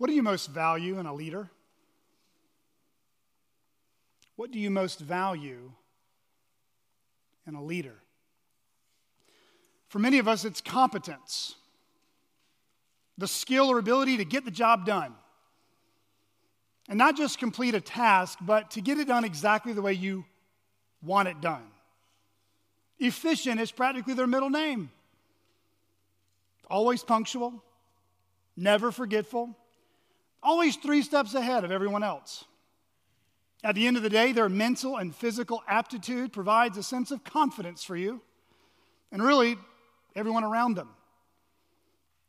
What do you most value in a leader? What do you most value in a leader? For many of us, it's competence, the skill or ability to get the job done. And not just complete a task, but to get it done exactly the way you want it done. Efficient is practically their middle name. Always punctual, never forgetful, always three steps ahead of everyone else. At the end of the day, their mental and physical aptitude provides a sense of confidence for you and really everyone around them.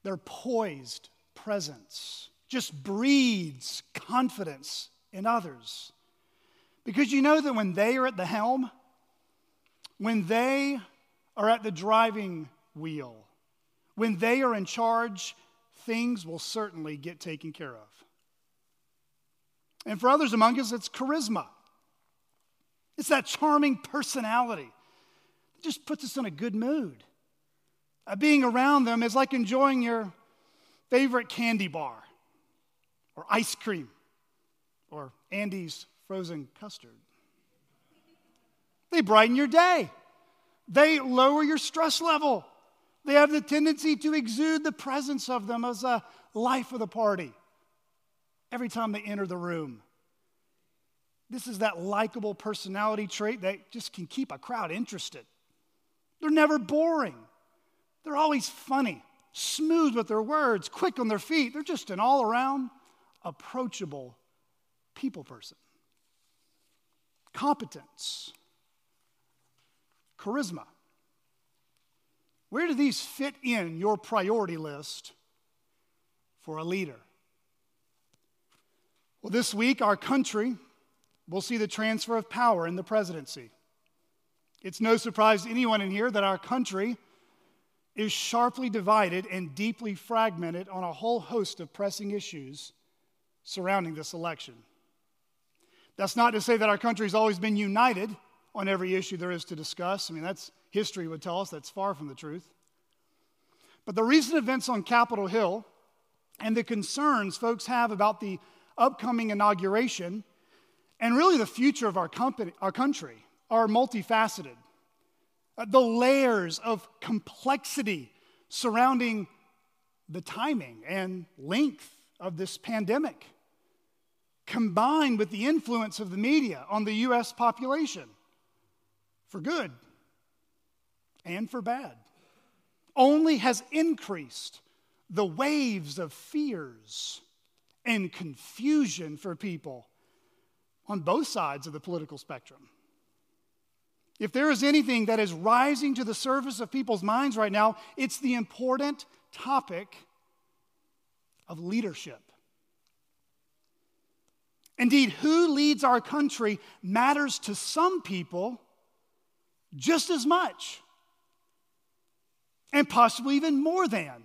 Their poised presence just breeds confidence in others. Because you know that when they are at the helm, when they are at the driving wheel, when they are in charge, things will certainly get taken care of. And for others among us, it's charisma. It's that charming personality that just puts us in a good mood. Uh, being around them is like enjoying your favorite candy bar or ice cream or Andy's frozen custard. They brighten your day, they lower your stress level. They have the tendency to exude the presence of them as a life of the party every time they enter the room. This is that likable personality trait that just can keep a crowd interested. They're never boring, they're always funny, smooth with their words, quick on their feet. They're just an all around approachable people person. Competence, charisma. Where do these fit in your priority list for a leader? Well, this week, our country will see the transfer of power in the presidency. It's no surprise to anyone in here that our country is sharply divided and deeply fragmented on a whole host of pressing issues surrounding this election. That's not to say that our country has always been united on every issue there is to discuss. I mean, that's history would tell us that's far from the truth. But the recent events on Capitol Hill and the concerns folks have about the upcoming inauguration and really the future of our, company, our country are multifaceted. Uh, the layers of complexity surrounding the timing and length of this pandemic, combined with the influence of the media on the US population, for good and for bad, only has increased the waves of fears and confusion for people on both sides of the political spectrum. If there is anything that is rising to the surface of people's minds right now, it's the important topic of leadership. Indeed, who leads our country matters to some people just as much, and possibly even more than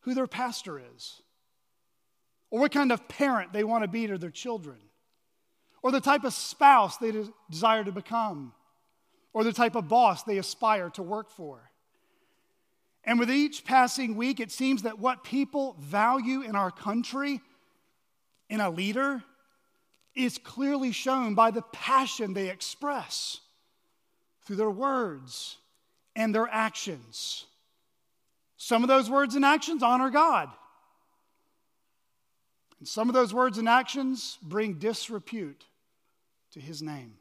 who their pastor is or what kind of parent they want to be to their children, or the type of spouse they desire to become, or the type of boss they aspire to work for. And with each passing week, it seems that what people value in our country, in a leader, is clearly shown by the passion they express through their words and their actions. Some of those words and actions honor God. And some of those words and actions bring disrepute to his name.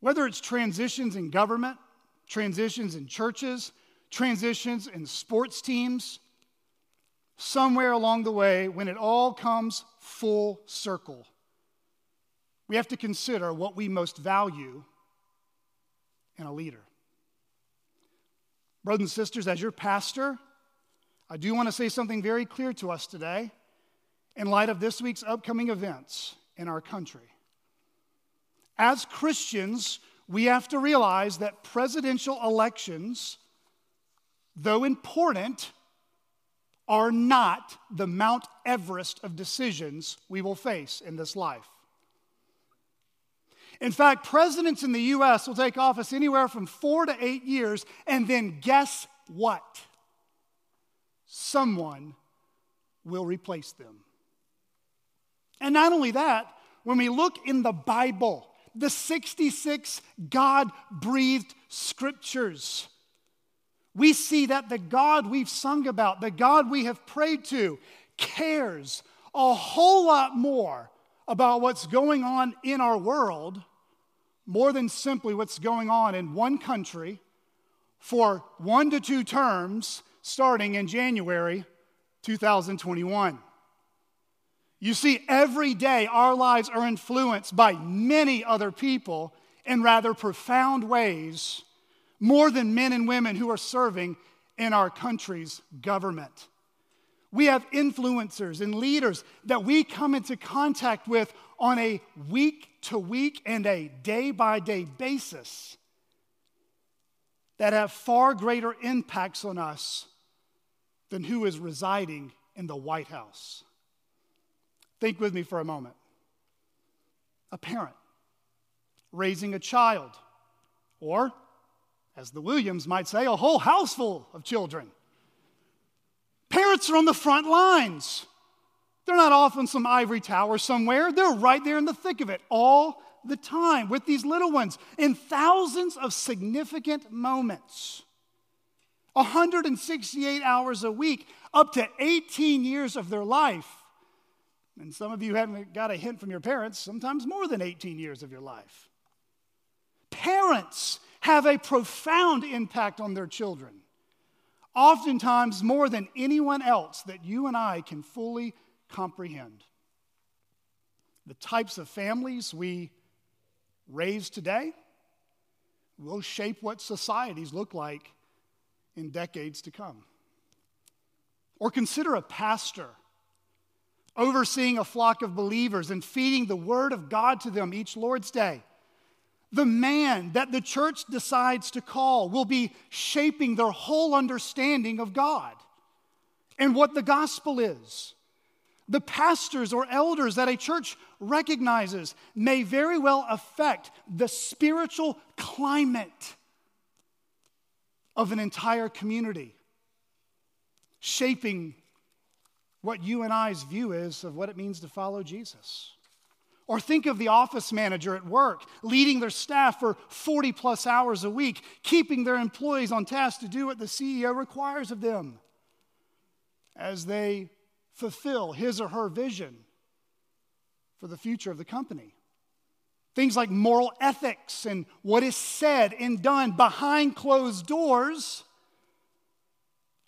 Whether it's transitions in government, transitions in churches, transitions in sports teams, somewhere along the way, when it all comes full circle, we have to consider what we most value in a leader. Brothers and sisters, as your pastor, I do want to say something very clear to us today in light of this week's upcoming events in our country. As Christians, we have to realize that presidential elections, though important, are not the Mount Everest of decisions we will face in this life. In fact, presidents in the US will take office anywhere from four to eight years, and then guess what? Someone will replace them. And not only that, when we look in the Bible, the 66 God breathed scriptures, we see that the God we've sung about, the God we have prayed to, cares a whole lot more about what's going on in our world more than simply what's going on in one country for one to two terms starting in January 2021. You see, every day our lives are influenced by many other people in rather profound ways, more than men and women who are serving in our country's government. We have influencers and leaders that we come into contact with on a week to week and a day by day basis that have far greater impacts on us than who is residing in the White House. Think with me for a moment. A parent raising a child, or, as the Williams might say, a whole house full of children. Parents are on the front lines. They're not off in some ivory tower somewhere. They're right there in the thick of it all the time with these little ones in thousands of significant moments. 168 hours a week, up to 18 years of their life. And some of you haven't got a hint from your parents, sometimes more than 18 years of your life. Parents have a profound impact on their children, oftentimes more than anyone else that you and I can fully comprehend. The types of families we raise today will shape what societies look like in decades to come. Or consider a pastor overseeing a flock of believers and feeding the word of God to them each Lord's Day. The man that the church decides to call will be shaping their whole understanding of God and what the gospel is. The pastors or elders that a church recognizes may very well affect the spiritual climate of an entire community, shaping what you and I's view is of what it means to follow Jesus. Or think of the office manager at work leading their staff for 40 plus hours a week, keeping their employees on task to do what the CEO requires of them as they fulfill his or her vision for the future of the company. Things like moral ethics and what is said and done behind closed doors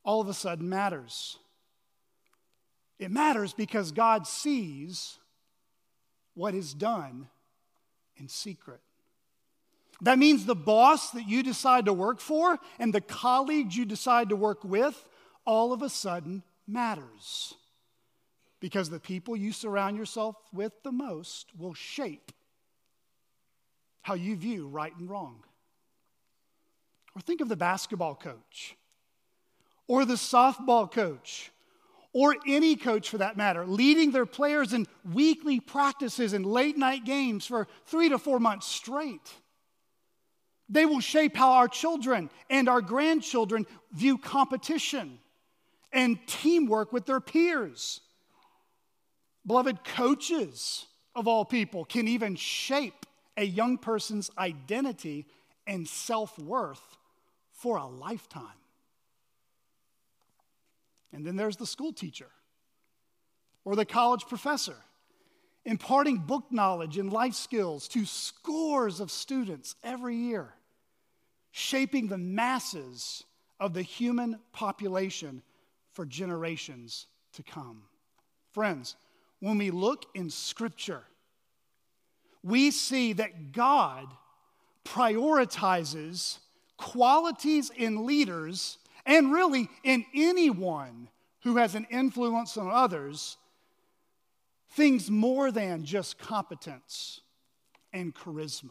all of a sudden matters. It matters because God sees what is done in secret. That means the boss that you decide to work for and the colleagues you decide to work with all of a sudden matters. Because the people you surround yourself with the most will shape how you view right and wrong. Or think of the basketball coach, or the softball coach, or any coach for that matter, leading their players in weekly practices and late night games for three to four months straight. They will shape how our children and our grandchildren view competition and teamwork with their peers. Beloved, coaches of all people can even shape a young person's identity and self worth for a lifetime. And then there's the school teacher or the college professor, imparting book knowledge and life skills to scores of students every year, shaping the masses of the human population for generations to come. Friends, when we look in Scripture, we see that God prioritizes qualities in leaders and really in anyone who has an influence on others, things more than just competence and charisma.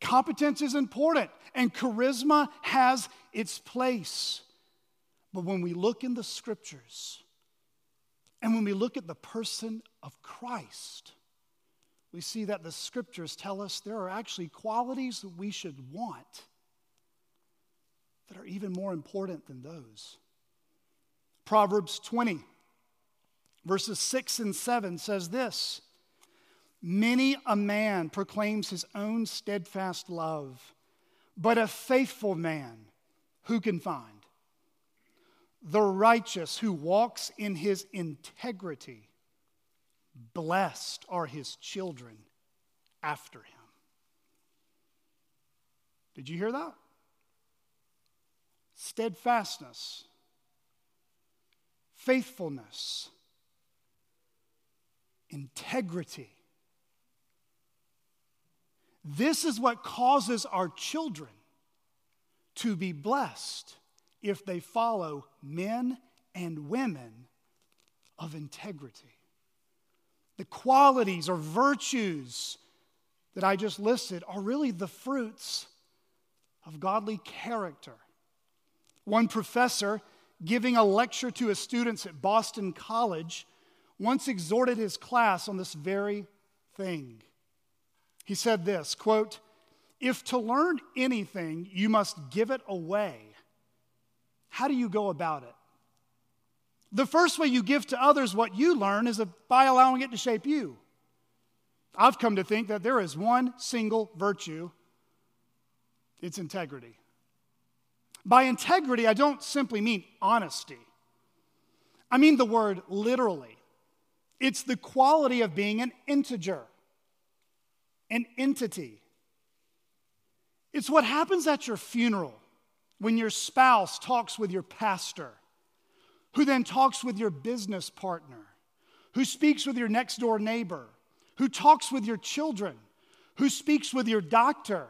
Competence is important and charisma has its place. But when we look in the scriptures and when we look at the person of Christ, we see that the scriptures tell us there are actually qualities that we should want that are even more important than those. Proverbs 20, verses 6 and 7 says this Many a man proclaims his own steadfast love, but a faithful man who can find? The righteous who walks in his integrity, blessed are his children after him. Did you hear that? Steadfastness, faithfulness, integrity. This is what causes our children to be blessed if they follow men and women of integrity. The qualities or virtues that I just listed are really the fruits of godly character. One professor, giving a lecture to his students at Boston College, once exhorted his class on this very thing. He said this quote, If to learn anything you must give it away, how do you go about it? The first way you give to others what you learn is by allowing it to shape you. I've come to think that there is one single virtue it's integrity. By integrity, I don't simply mean honesty, I mean the word literally. It's the quality of being an integer, an entity. It's what happens at your funeral when your spouse talks with your pastor, who then talks with your business partner, who speaks with your next door neighbor, who talks with your children, who speaks with your doctor,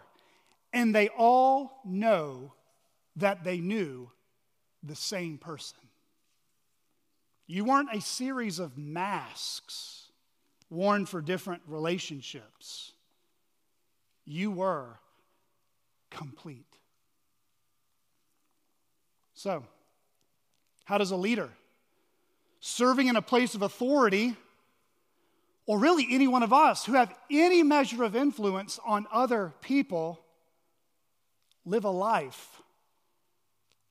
and they all know that they knew the same person. You weren't a series of masks worn for different relationships. You were complete. So, how does a leader serving in a place of authority, or really any one of us who have any measure of influence on other people, live a life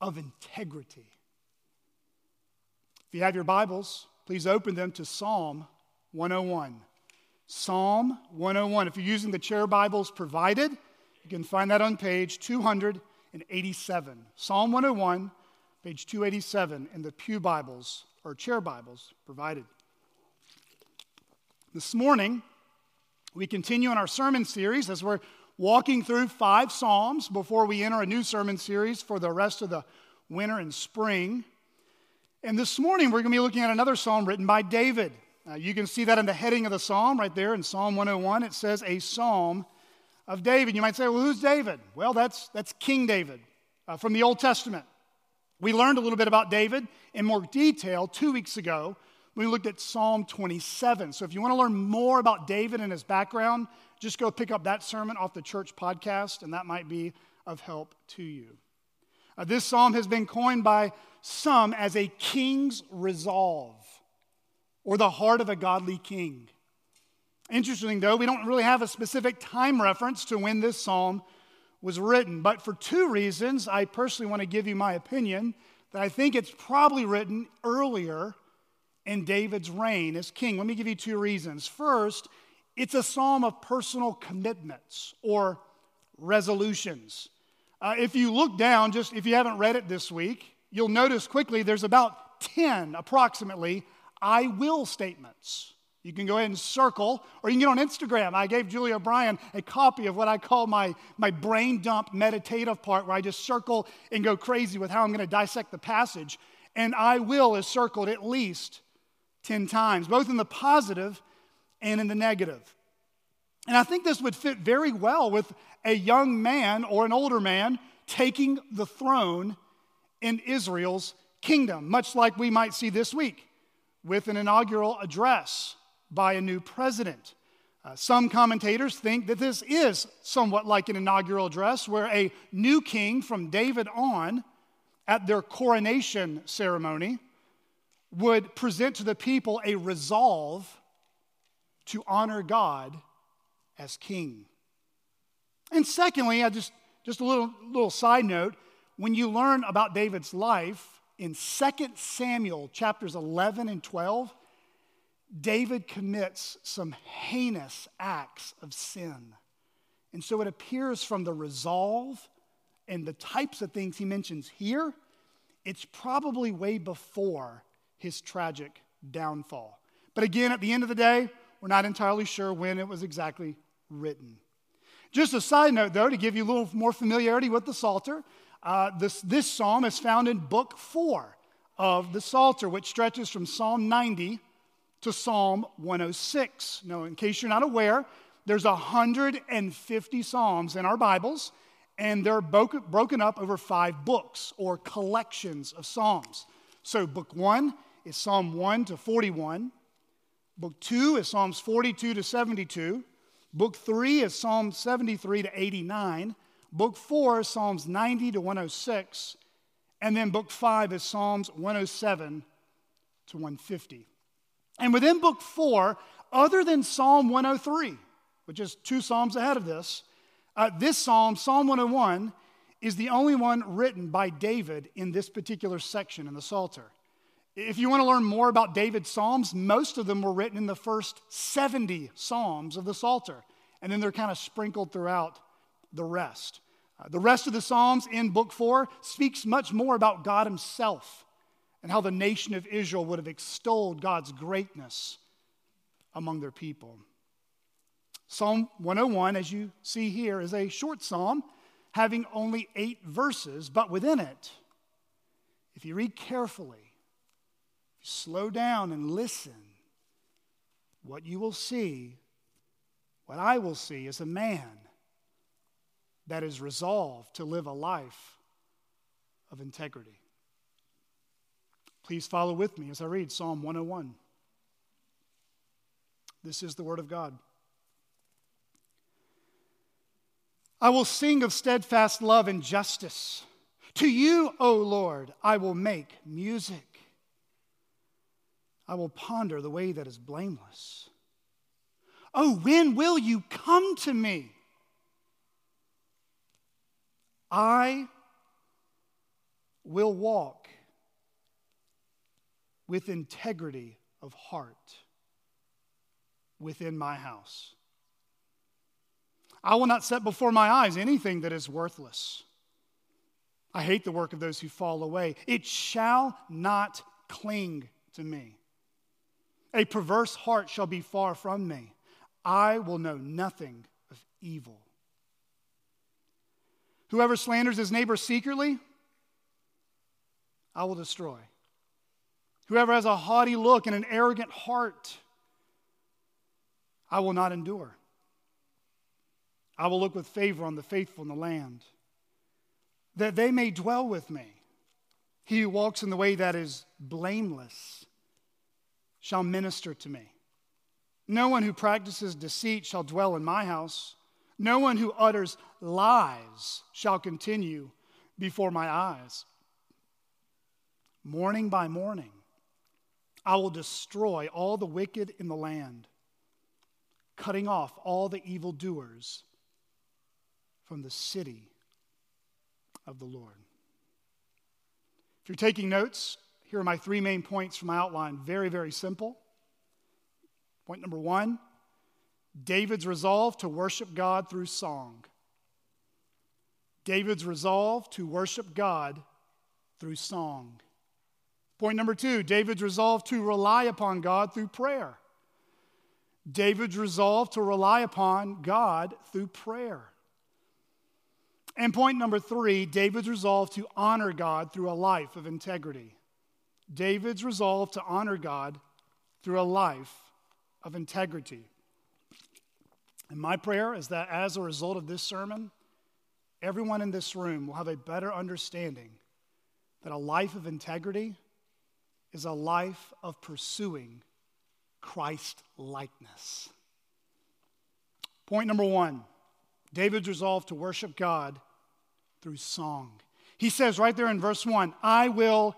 of integrity. If you have your Bibles, please open them to Psalm 101. Psalm 101. If you're using the chair Bibles provided, you can find that on page 287. Psalm 101, page 287 in the Pew Bibles or chair Bibles provided. This morning, we continue in our sermon series as we're walking through five Psalms before we enter a new sermon series for the rest of the winter and spring. And this morning, we're going to be looking at another psalm written by David. You can see that in the heading of the psalm right there in Psalm 101. It says, A Psalm of David. You might say, Well, who's David? Well, that's, that's King David uh, from the Old Testament. We learned a little bit about David in more detail two weeks ago we looked at Psalm 27. So if you want to learn more about David and his background, just go pick up that sermon off the church podcast, and that might be of help to you. Uh, this psalm has been coined by some as a king's resolve or the heart of a godly king. Interesting, though, we don't really have a specific time reference to when this psalm was written, but for two reasons, I personally want to give you my opinion that I think it's probably written earlier in David's reign as king. Let me give you two reasons. First, it's a psalm of personal commitments or resolutions. Uh, if you look down, just if you haven't read it this week, you'll notice quickly there's about 10 approximately I will statements. You can go ahead and circle, or you can get on Instagram. I gave Julie O'Brien a copy of what I call my, my brain dump meditative part, where I just circle and go crazy with how I'm going to dissect the passage. And I will is circled at least 10 times, both in the positive and in the negative. And I think this would fit very well with a young man or an older man taking the throne in Israel's kingdom, much like we might see this week with an inaugural address by a new president. Uh, some commentators think that this is somewhat like an inaugural address where a new king from David on, at their coronation ceremony, would present to the people a resolve to honor God as king. And secondly, I just, just a little, little side note when you learn about David's life in 2 Samuel chapters 11 and 12, David commits some heinous acts of sin. And so it appears from the resolve and the types of things he mentions here, it's probably way before his tragic downfall. But again, at the end of the day, we're not entirely sure when it was exactly written. Just a side note, though, to give you a little more familiarity with the Psalter, uh, this, this psalm is found in Book 4 of the Psalter, which stretches from Psalm 90 to Psalm 106. Now, in case you're not aware, there's 150 Psalms in our Bibles, and they're broken up over five books or collections of Psalms. So, book one is Psalm 1 to 41. Book 2 is Psalms 42 to 72. Book 3 is Psalms 73 to 89. Book 4 is Psalms 90 to 106. And then book 5 is Psalms 107 to 150. And within book 4, other than Psalm 103, which is two Psalms ahead of this, uh, this Psalm, Psalm 101, is the only one written by David in this particular section in the Psalter. If you want to learn more about David's Psalms, most of them were written in the first 70 Psalms of the Psalter, and then they're kind of sprinkled throughout the rest. Uh, the rest of the Psalms in Book 4 speaks much more about God Himself and how the nation of Israel would have extolled God's greatness among their people. Psalm 101, as you see here, is a short psalm having only eight verses, but within it, if you read carefully, slow down and listen, what you will see, what I will see, is a man that is resolved to live a life of integrity. Please follow with me as I read Psalm 101. This is the Word of God. I will sing of steadfast love and justice. To you, O Lord, I will make music. I will ponder the way that is blameless. Oh, when will you come to me? I will walk with integrity of heart within my house. I will not set before my eyes anything that is worthless. I hate the work of those who fall away. It shall not cling to me. A perverse heart shall be far from me. I will know nothing of evil. Whoever slanders his neighbor secretly, I will destroy. Whoever has a haughty look and an arrogant heart, I will not endure. I will look with favor on the faithful in the land, that they may dwell with me. He who walks in the way that is blameless shall minister to me. No one who practices deceit shall dwell in my house. No one who utters lies shall continue before my eyes. Morning by morning, I will destroy all the wicked in the land, cutting off all the evildoers from the city of the Lord. If you're taking notes, here are my three main points from my outline. Very, very simple. Point number one David's resolve to worship God through song. David's resolve to worship God through song. Point number two David's resolve to rely upon God through prayer. David's resolve to rely upon God through prayer. And point number three David's resolve to honor God through a life of integrity. David's resolve to honor God through a life of integrity. And my prayer is that as a result of this sermon, everyone in this room will have a better understanding that a life of integrity is a life of pursuing Christ likeness. Point number one David's resolve to worship God through song. He says right there in verse 1 I will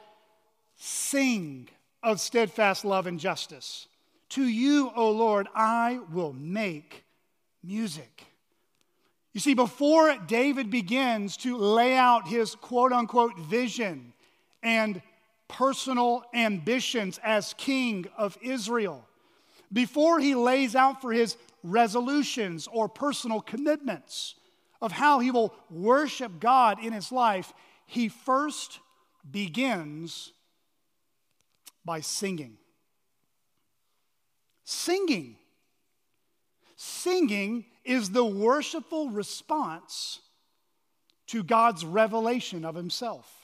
sing of steadfast love and justice. To you, O Lord, I will make music. You see, before David begins to lay out his quote unquote vision and personal ambitions as king of Israel, before he lays out for his resolutions or personal commitments of how he will worship God in his life, he first begins by singing. Singing. Singing is the worshipful response to God's revelation of himself.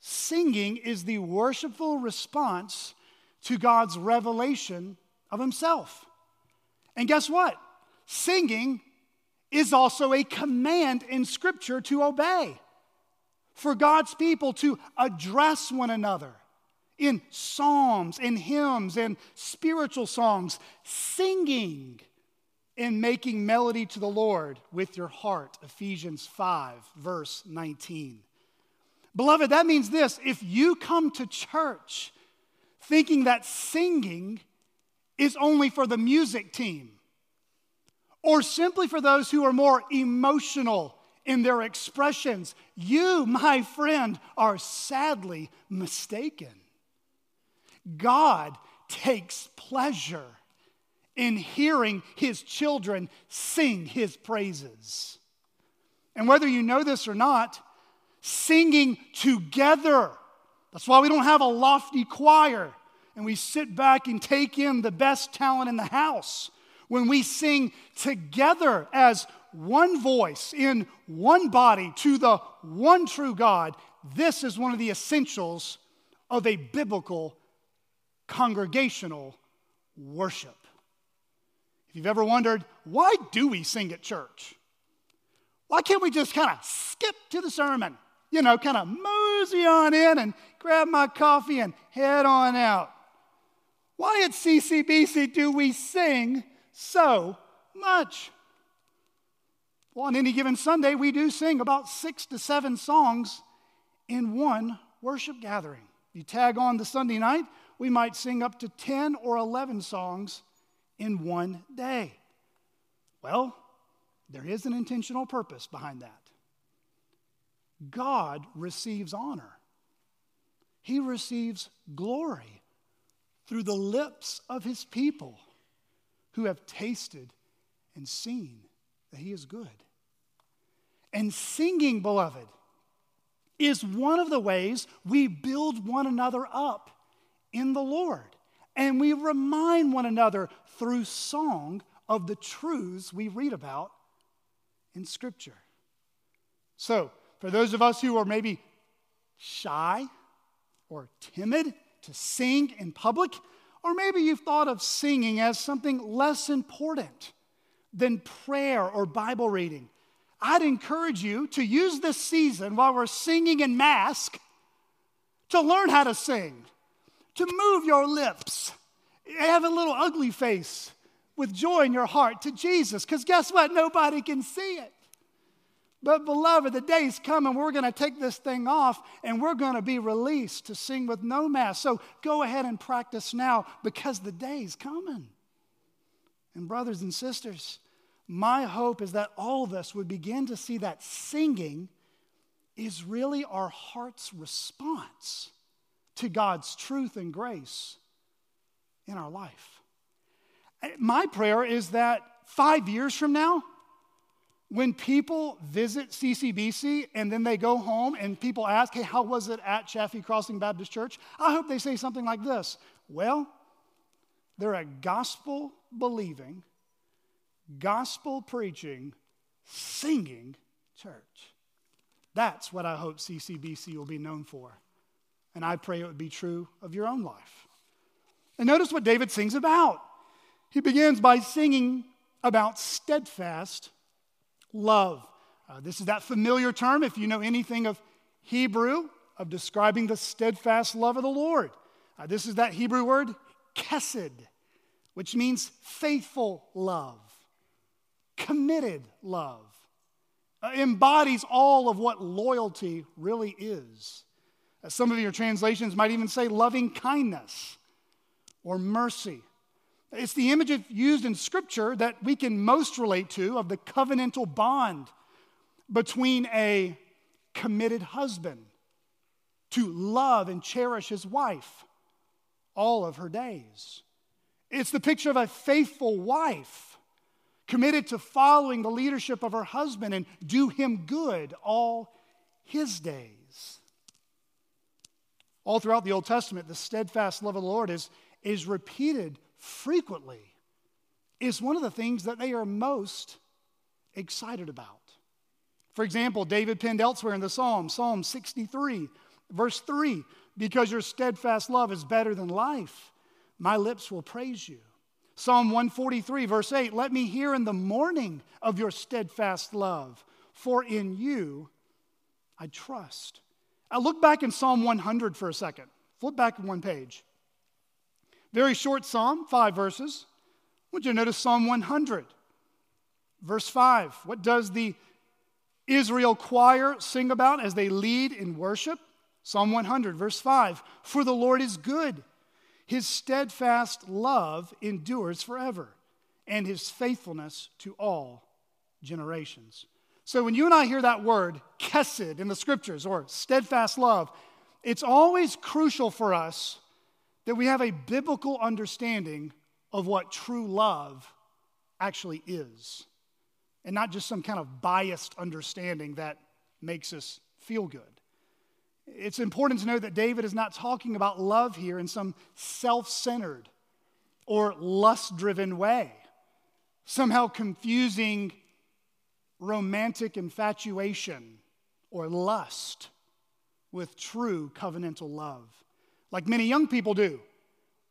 Singing is the worshipful response to God's revelation of himself. And guess what? Singing is also a command in Scripture to obey, for God's people to address one another in psalms, in hymns, in spiritual songs, singing and making melody to the Lord with your heart. Ephesians 5, verse 19. Beloved, that means this if you come to church thinking that singing is only for the music team, or simply for those who are more emotional in their expressions, you, my friend, are sadly mistaken. God takes pleasure in hearing his children sing his praises. And whether you know this or not, singing together, that's why we don't have a lofty choir and we sit back and take in the best talent in the house when we sing together as one voice in one body to the one true God, this is one of the essentials of a biblical congregational worship. If you've ever wondered, why do we sing at church? Why can't we just kind of skip to the sermon? You know, kind of mosey on in and grab my coffee and head on out. Why at CCBC do we sing so much. Well, on any given Sunday, we do sing about six to seven songs in one worship gathering. You tag on the Sunday night, we might sing up to 10 or 11 songs in one day. Well, there is an intentional purpose behind that. God receives honor, He receives glory through the lips of His people who have tasted and seen that He is good. And singing, beloved, is one of the ways we build one another up in the Lord. And we remind one another through song of the truths we read about in Scripture. So, for those of us who are maybe shy or timid to sing in public, or maybe you've thought of singing as something less important than prayer or Bible reading. I'd encourage you to use this season while we're singing in mask to learn how to sing, to move your lips, have a little ugly face with joy in your heart to Jesus. Because guess what? Nobody can see it. But, beloved, the day's coming. We're going to take this thing off and we're going to be released to sing with no mask. So go ahead and practice now because the day's coming. And, brothers and sisters, my hope is that all of us would begin to see that singing is really our heart's response to God's truth and grace in our life. Eh, my prayer is that five years from now, when people visit CCBC and then they go home and people ask, hey, how was it at Chaffee Crossing Baptist Church? I hope they say something like this Well, they're a gospel believing, gospel preaching, singing church. That's what I hope CCBC will be known for. And I pray it would be true of your own life. And notice what David sings about. He begins by singing about steadfast love. Uh, this is that familiar term, if you know anything of Hebrew, of describing the steadfast love of the Lord. Uh, this is that Hebrew word, chesed, which means faithful love, committed love. Uh, embodies all of what loyalty really is. Uh, some of your translations might even say loving kindness or mercy. It's the image used in Scripture that we can most relate to of the covenantal bond between a committed husband to love and cherish his wife all of her days. It's the picture of a faithful wife committed to following the leadership of her husband and do him good all his days. All throughout the Old Testament, the steadfast love of the Lord is, is repeated frequently, is one of the things that they are most excited about. For example, David penned elsewhere in the Psalm, Psalm 63, verse 3 Because your steadfast love is better than life, my lips will praise you. Psalm 143, verse 8 Let me hear in the morning of your steadfast love, for in you I trust. I look back in Psalm 100 for a second. Flip back one page. Very short psalm, five verses. Would you notice Psalm 100? Verse 5. What does the Israel choir sing about as they lead in worship? Psalm 100, verse 5 For the Lord is good, his steadfast love endures forever, and his faithfulness to all generations. So when you and I hear that word, chesed, in the scriptures, or steadfast love, it's always crucial for us that we have a biblical understanding of what true love actually is. And not just some kind of biased understanding that makes us feel good. It's important to know that David is not talking about love here in some self centered or lust driven way, somehow confusing romantic infatuation or lust with true covenantal love, like many young people do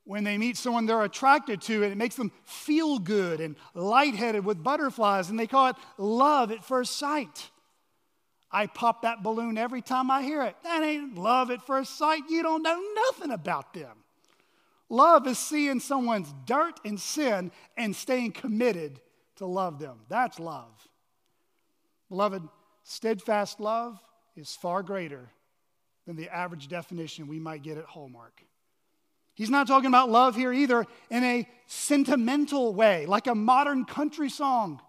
when they meet someone they're attracted to and it makes them feel good and lightheaded with butterflies, and they call it love at first sight. I pop that balloon every time I hear it. That ain't love at first sight. You don't know nothing about them. Love is seeing someone's dirt and sin and staying committed to love them. That's love. Beloved, steadfast love is far greater than the average definition we might get at Hallmark. He's not talking about love here either in a sentimental way, like a modern country song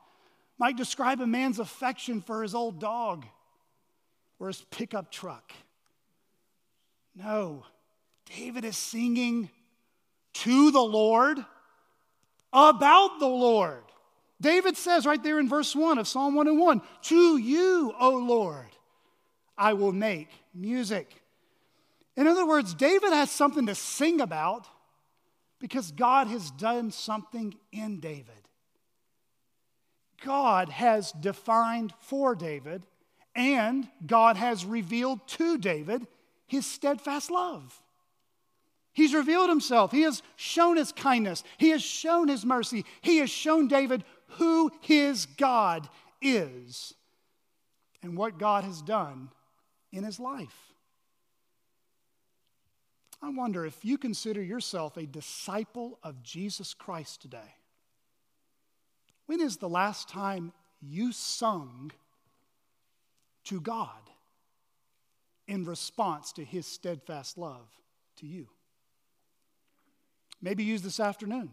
might describe a man's affection for his old dog or his pickup truck. No, David is singing to the Lord about the Lord. David says right there in verse 1 of Psalm 101 To you, O Lord, I will make music. In other words, David has something to sing about because God has done something in David. God has defined for David and God has revealed to David his steadfast love. He's revealed himself. He has shown his kindness. He has shown his mercy. He has shown David who his God is and what God has done in his life. I wonder if you consider yourself a disciple of Jesus Christ today. When is the last time you sung to God in response to his steadfast love to you? Maybe use this afternoon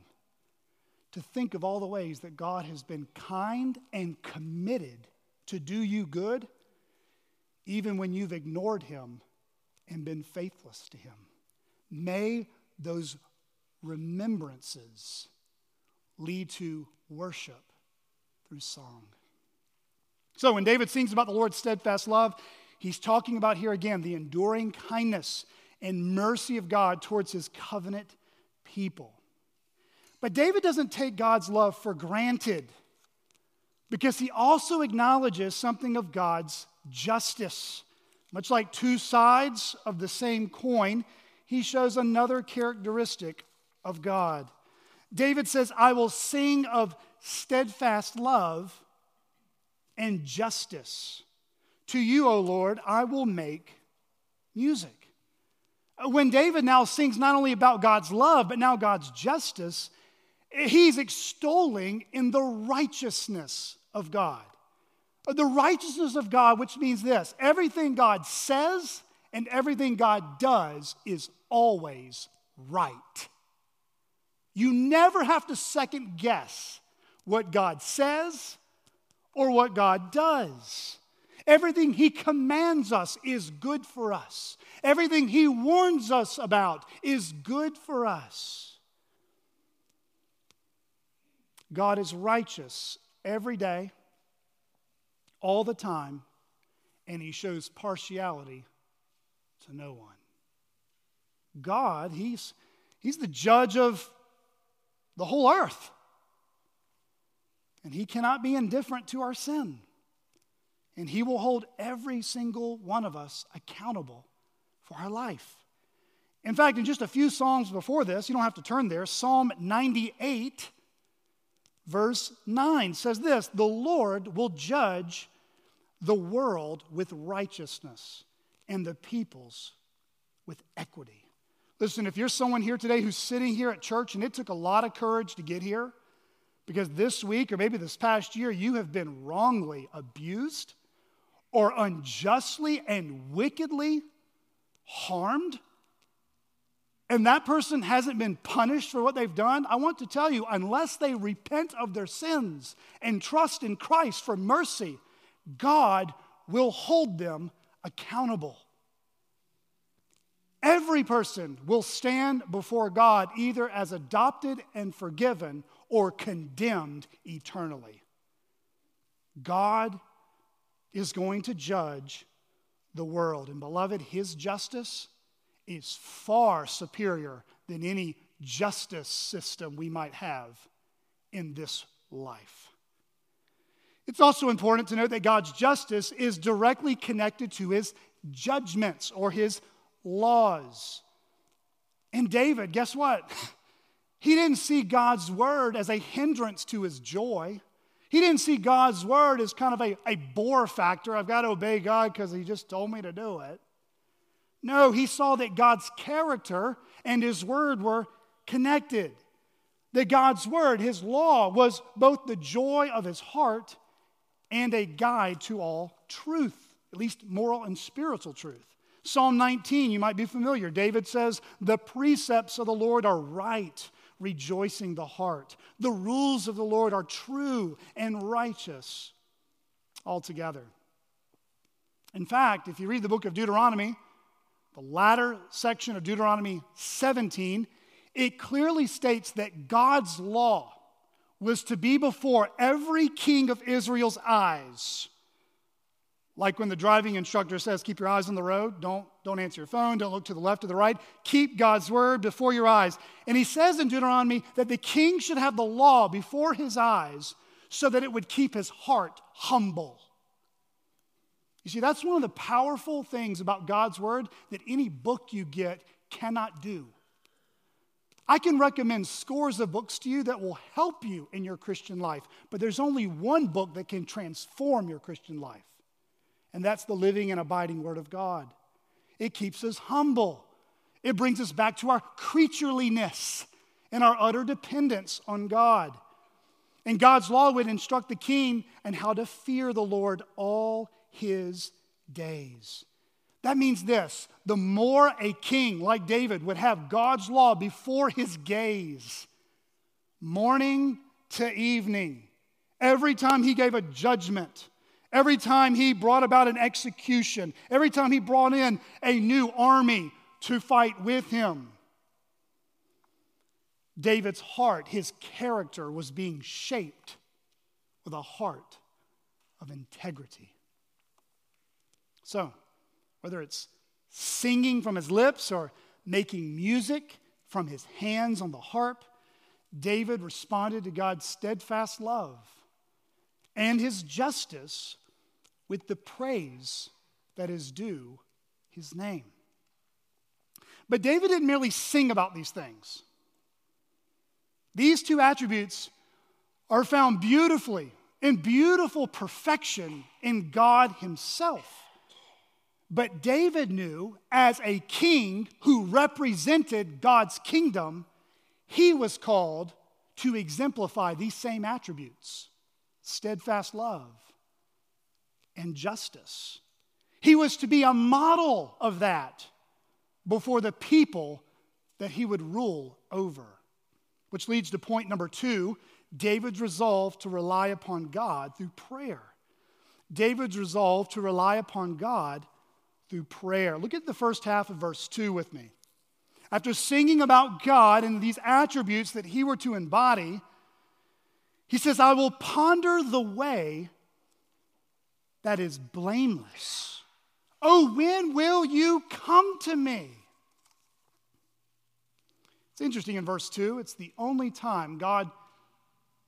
to think of all the ways that God has been kind and committed to do you good, even when you've ignored him and been faithless to him. May those remembrances lead to worship through song. So when David sings about the Lord's steadfast love, he's talking about here again the enduring kindness and mercy of God towards his covenant people. But David doesn't take God's love for granted because he also acknowledges something of God's justice. Much like two sides of the same coin, he shows another characteristic of God. David says, I will sing of steadfast love and justice. To you, O Lord, I will make music. When David now sings not only about God's love, but now God's justice, he's extolling in the righteousness of God. The righteousness of God, which means this everything God says and everything God does is always right. You never have to second guess what God says or what God does. Everything He commands us is good for us. Everything He warns us about is good for us. God is righteous every day, all the time, and he shows partiality to no one. God, he's, he's the judge of the whole earth. And he cannot be indifferent to our sin. And he will hold every single one of us accountable for our life. In fact, in just a few Psalms before this, you don't have to turn there, Psalm 98, verse 9 says this The Lord will judge the world with righteousness and the peoples with equity. Listen, if you're someone here today who's sitting here at church and it took a lot of courage to get here, because this week or maybe this past year you have been wrongly abused or unjustly and wickedly harmed, and that person hasn't been punished for what they've done, I want to tell you, unless they repent of their sins and trust in Christ for mercy, God will hold them accountable. Every person will stand before God either as adopted and forgiven or condemned eternally. God is going to judge the world. And beloved, his justice is far superior than any justice system we might have in this life. It's also important to note that God's justice is directly connected to his judgments or his laws. And David, guess what? He didn't see God's word as a hindrance to his joy. He didn't see God's word as kind of a, a bore factor. I've got to obey God because he just told me to do it. No, he saw that God's character and his word were connected. That God's word, his law, was both the joy of his heart and a guide to all truth, at least moral and spiritual truth. Psalm 19, you might be familiar. David says, The precepts of the Lord are right, rejoicing the heart. The rules of the Lord are true and righteous altogether. In fact, if you read the book of Deuteronomy, the latter section of Deuteronomy 17, it clearly states that God's law was to be before every king of Israel's eyes. Like when the driving instructor says, Keep your eyes on the road, don't, don't answer your phone, don't look to the left or the right. Keep God's word before your eyes. And he says in Deuteronomy that the king should have the law before his eyes so that it would keep his heart humble. You see, that's one of the powerful things about God's Word that any book you get cannot do. I can recommend scores of books to you that will help you in your Christian life, but there's only one book that can transform your Christian life, and that's the living and abiding Word of God. It keeps us humble, it brings us back to our creatureliness and our utter dependence on God. And God's law would instruct the king and how to fear the Lord all his days. That means this the more a king like David would have God's law before his gaze, morning to evening, every time he gave a judgment, every time he brought about an execution, every time he brought in a new army to fight with him. David's heart, his character was being shaped with a heart of integrity. So, whether it's singing from his lips or making music from his hands on the harp, David responded to God's steadfast love and his justice with the praise that is due his name. But David didn't merely sing about these things. These two attributes are found beautifully in beautiful perfection in God Himself. But David knew as a king who represented God's kingdom, he was called to exemplify these same attributes steadfast love and justice. He was to be a model of that before the people that he would rule over. Which leads to point number two David's resolve to rely upon God through prayer. David's resolve to rely upon God through prayer. Look at the first half of verse 2 with me. After singing about God and these attributes that he were to embody, He says, I will ponder the way that is blameless. Oh, when will you come to me? It's interesting in verse 2, it's the only time God,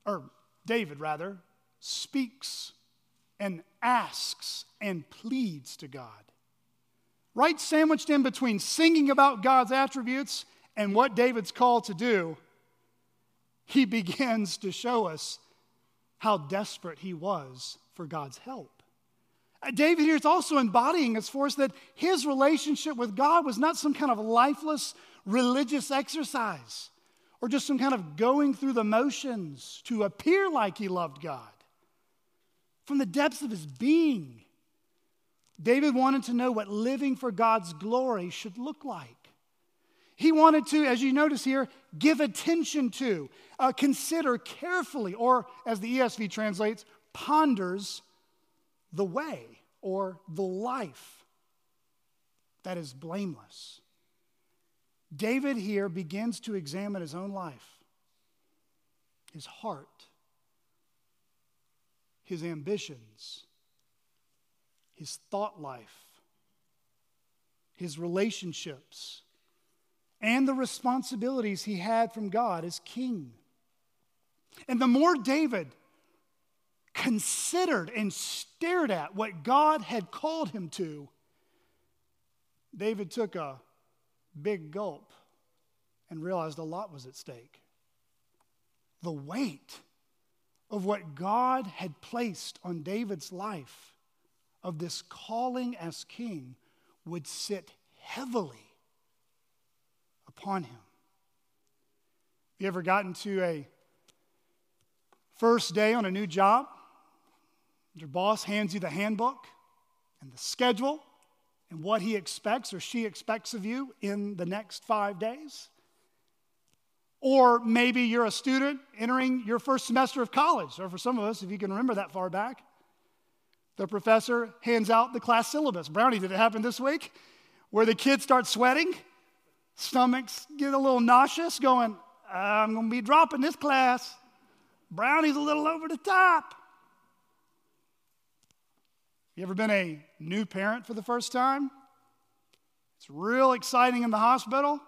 or David rather, speaks and asks and pleads to God. Right sandwiched in between singing about God's attributes and what David's called to do, he begins to show us how desperate he was for God's help. Uh, David here is also embodying as for us that his relationship with God was not some kind of lifeless religious exercise or just some kind of going through the motions to appear like he loved God. From the depths of his being, David wanted to know what living for God's glory should look like. He wanted to, as you notice here, give attention to, uh, consider carefully, or as the ESV translates, ponders the way or the life that is blameless. David here begins to examine his own life, his heart, his ambitions, his thought life, his relationships, and the responsibilities he had from God as king. And the more David considered and stared at what God had called him to, David took a big gulp and realized a lot was at stake. The weight of what God had placed on David's life of this calling as king would sit heavily upon him. Have You ever gotten to a first day on a new job? Your boss hands you the handbook and the schedule and what he expects or she expects of you in the next five days. Or maybe you're a student entering your first semester of college, or for some of us, if you can remember that far back, the professor hands out the class syllabus. Brownie, did it happen this week? Where the kids start sweating, stomachs get a little nauseous, going, I'm going to be dropping this class. Brownie's a little over the top. You ever been a new parent for the first time? It's real exciting in the hospital.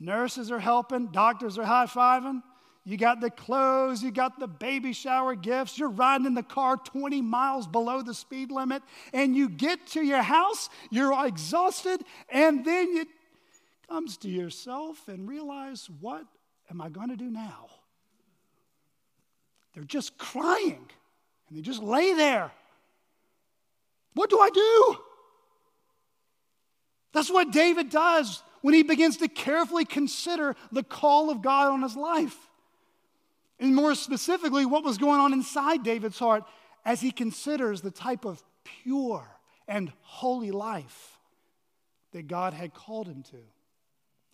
Nurses are helping, doctors are high fiving. You got the clothes, you got the baby shower gifts. You're riding in the car 20 miles below the speed limit, and you get to your house, you're exhausted, and then you comes to yourself and realize, what am I going to do now? They're just crying, and they just lay there. What do I do? That's what David does when he begins to carefully consider the call of God on his life. And more specifically, what was going on inside David's heart as he considers the type of pure and holy life that God had called him to.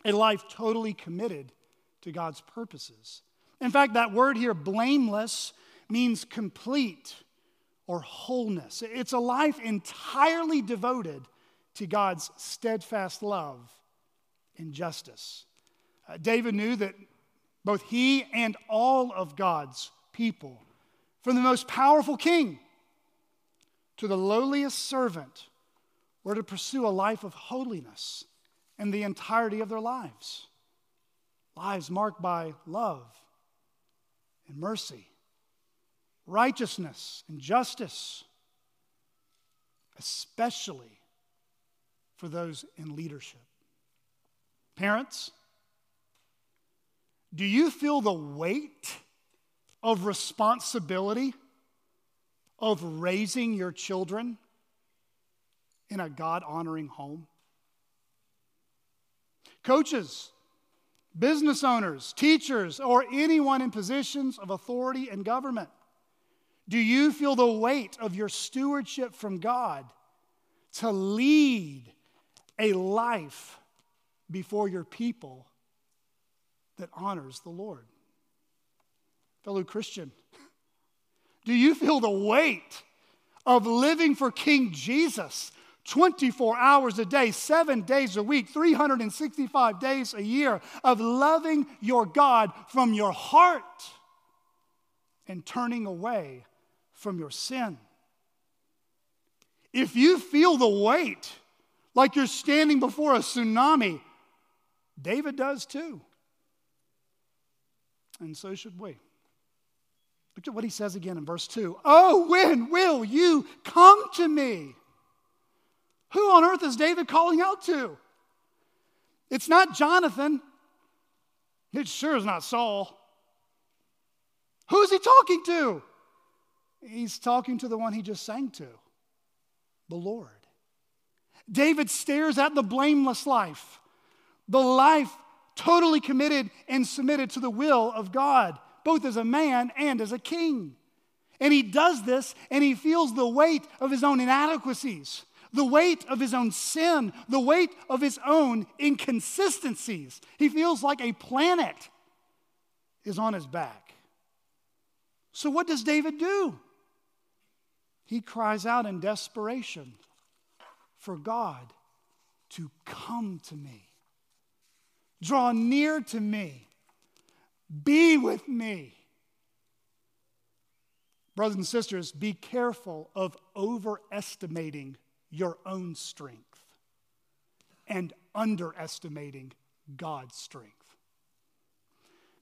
A life totally committed to God's purposes. In fact, that word here, blameless, means complete or wholeness. It's a life entirely devoted to God's steadfast love and justice. Uh, David knew that both he and all of God's people, from the most powerful king to the lowliest servant, were to pursue a life of holiness in the entirety of their lives. Lives marked by love and mercy righteousness and justice, especially for those in leadership. Parents, do you feel the weight of responsibility of raising your children in a God honoring home? Coaches, business owners, teachers, or anyone in positions of authority and government. Do you feel the weight of your stewardship from God to lead a life before your people that honors the Lord? Fellow Christian, do you feel the weight of living for King Jesus 24 hours a day, seven days a week, 365 days a year, of loving your God from your heart? and turning away from your sin. If you feel the weight, like you're standing before a tsunami, David does too. And so should we. Look at what he says again in verse 2. Oh, when will you come to me? Who on earth is David calling out to? It's not Jonathan. It sure is not Saul. Who's he talking to? He's talking to the one he just sang to, the Lord. David stares at the blameless life, the life totally committed and submitted to the will of God, both as a man and as a king. And he does this and he feels the weight of his own inadequacies, the weight of his own sin, the weight of his own inconsistencies. He feels like a planet is on his back. So, what does David do? He cries out in desperation for God to come to me, draw near to me, be with me. Brothers and sisters, be careful of overestimating your own strength and underestimating God's strength.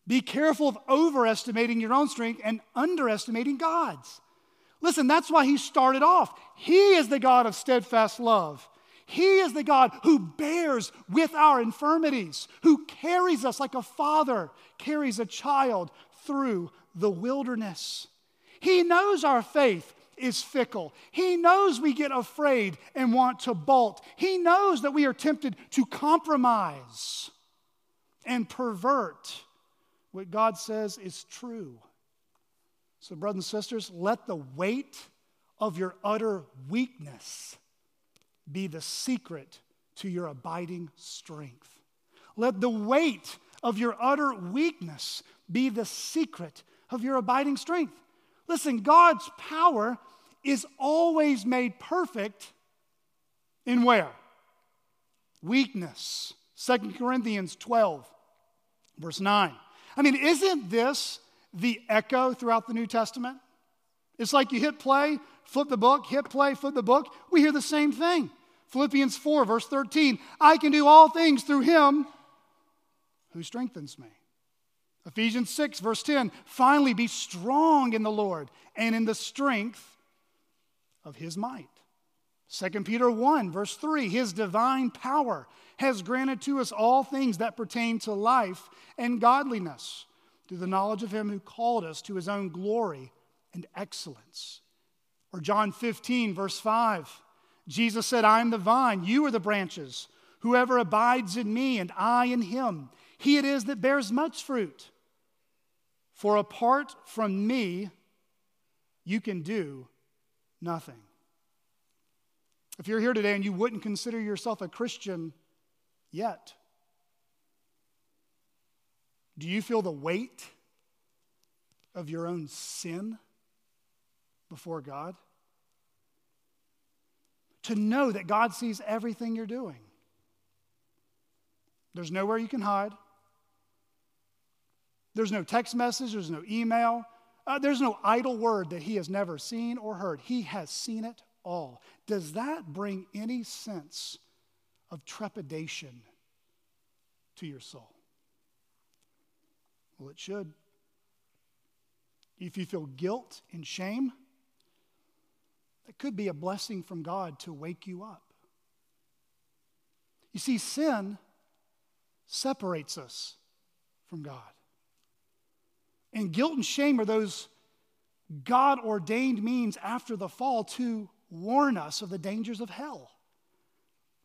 Be careful of overestimating your own strength and underestimating God's. Listen, that's why he started off. He is the God of steadfast love. He is the God who bears with our infirmities, who carries us like a father carries a child through the wilderness. He knows our faith is fickle. He knows we get afraid and want to bolt. He knows that we are tempted to compromise and pervert what God says is true. So, brothers and sisters, let the weight of your utter weakness be the secret to your abiding strength. Let the weight of your utter weakness be the secret of your abiding strength. Listen, God's power is always made perfect in where? Weakness. 2 Corinthians 12, verse 9. I mean, isn't this the echo throughout the New Testament? It's like you hit play, flip the book, hit play, flip the book. We hear the same thing. Philippians 4, verse 13 I can do all things through him who strengthens me. Ephesians 6, verse 10 finally be strong in the Lord and in the strength of his might. 2 Peter 1, verse 3 His divine power has granted to us all things that pertain to life and godliness through the knowledge of him who called us to his own glory and excellence. Or John 15, verse 5 Jesus said, I am the vine, you are the branches. Whoever abides in me and I in him, he it is that bears much fruit. For apart from me, you can do nothing. If you're here today and you wouldn't consider yourself a Christian yet, do you feel the weight of your own sin before God? To know that God sees everything you're doing. There's nowhere you can hide. There's no text message, there's no email, uh, there's no idle word that he has never seen or heard. He has seen it all. Does that bring any sense of trepidation to your soul? Well, it should. If you feel guilt and shame, it could be a blessing from God to wake you up. You see, sin separates us from God. And guilt and shame are those God ordained means after the fall to warn us of the dangers of hell.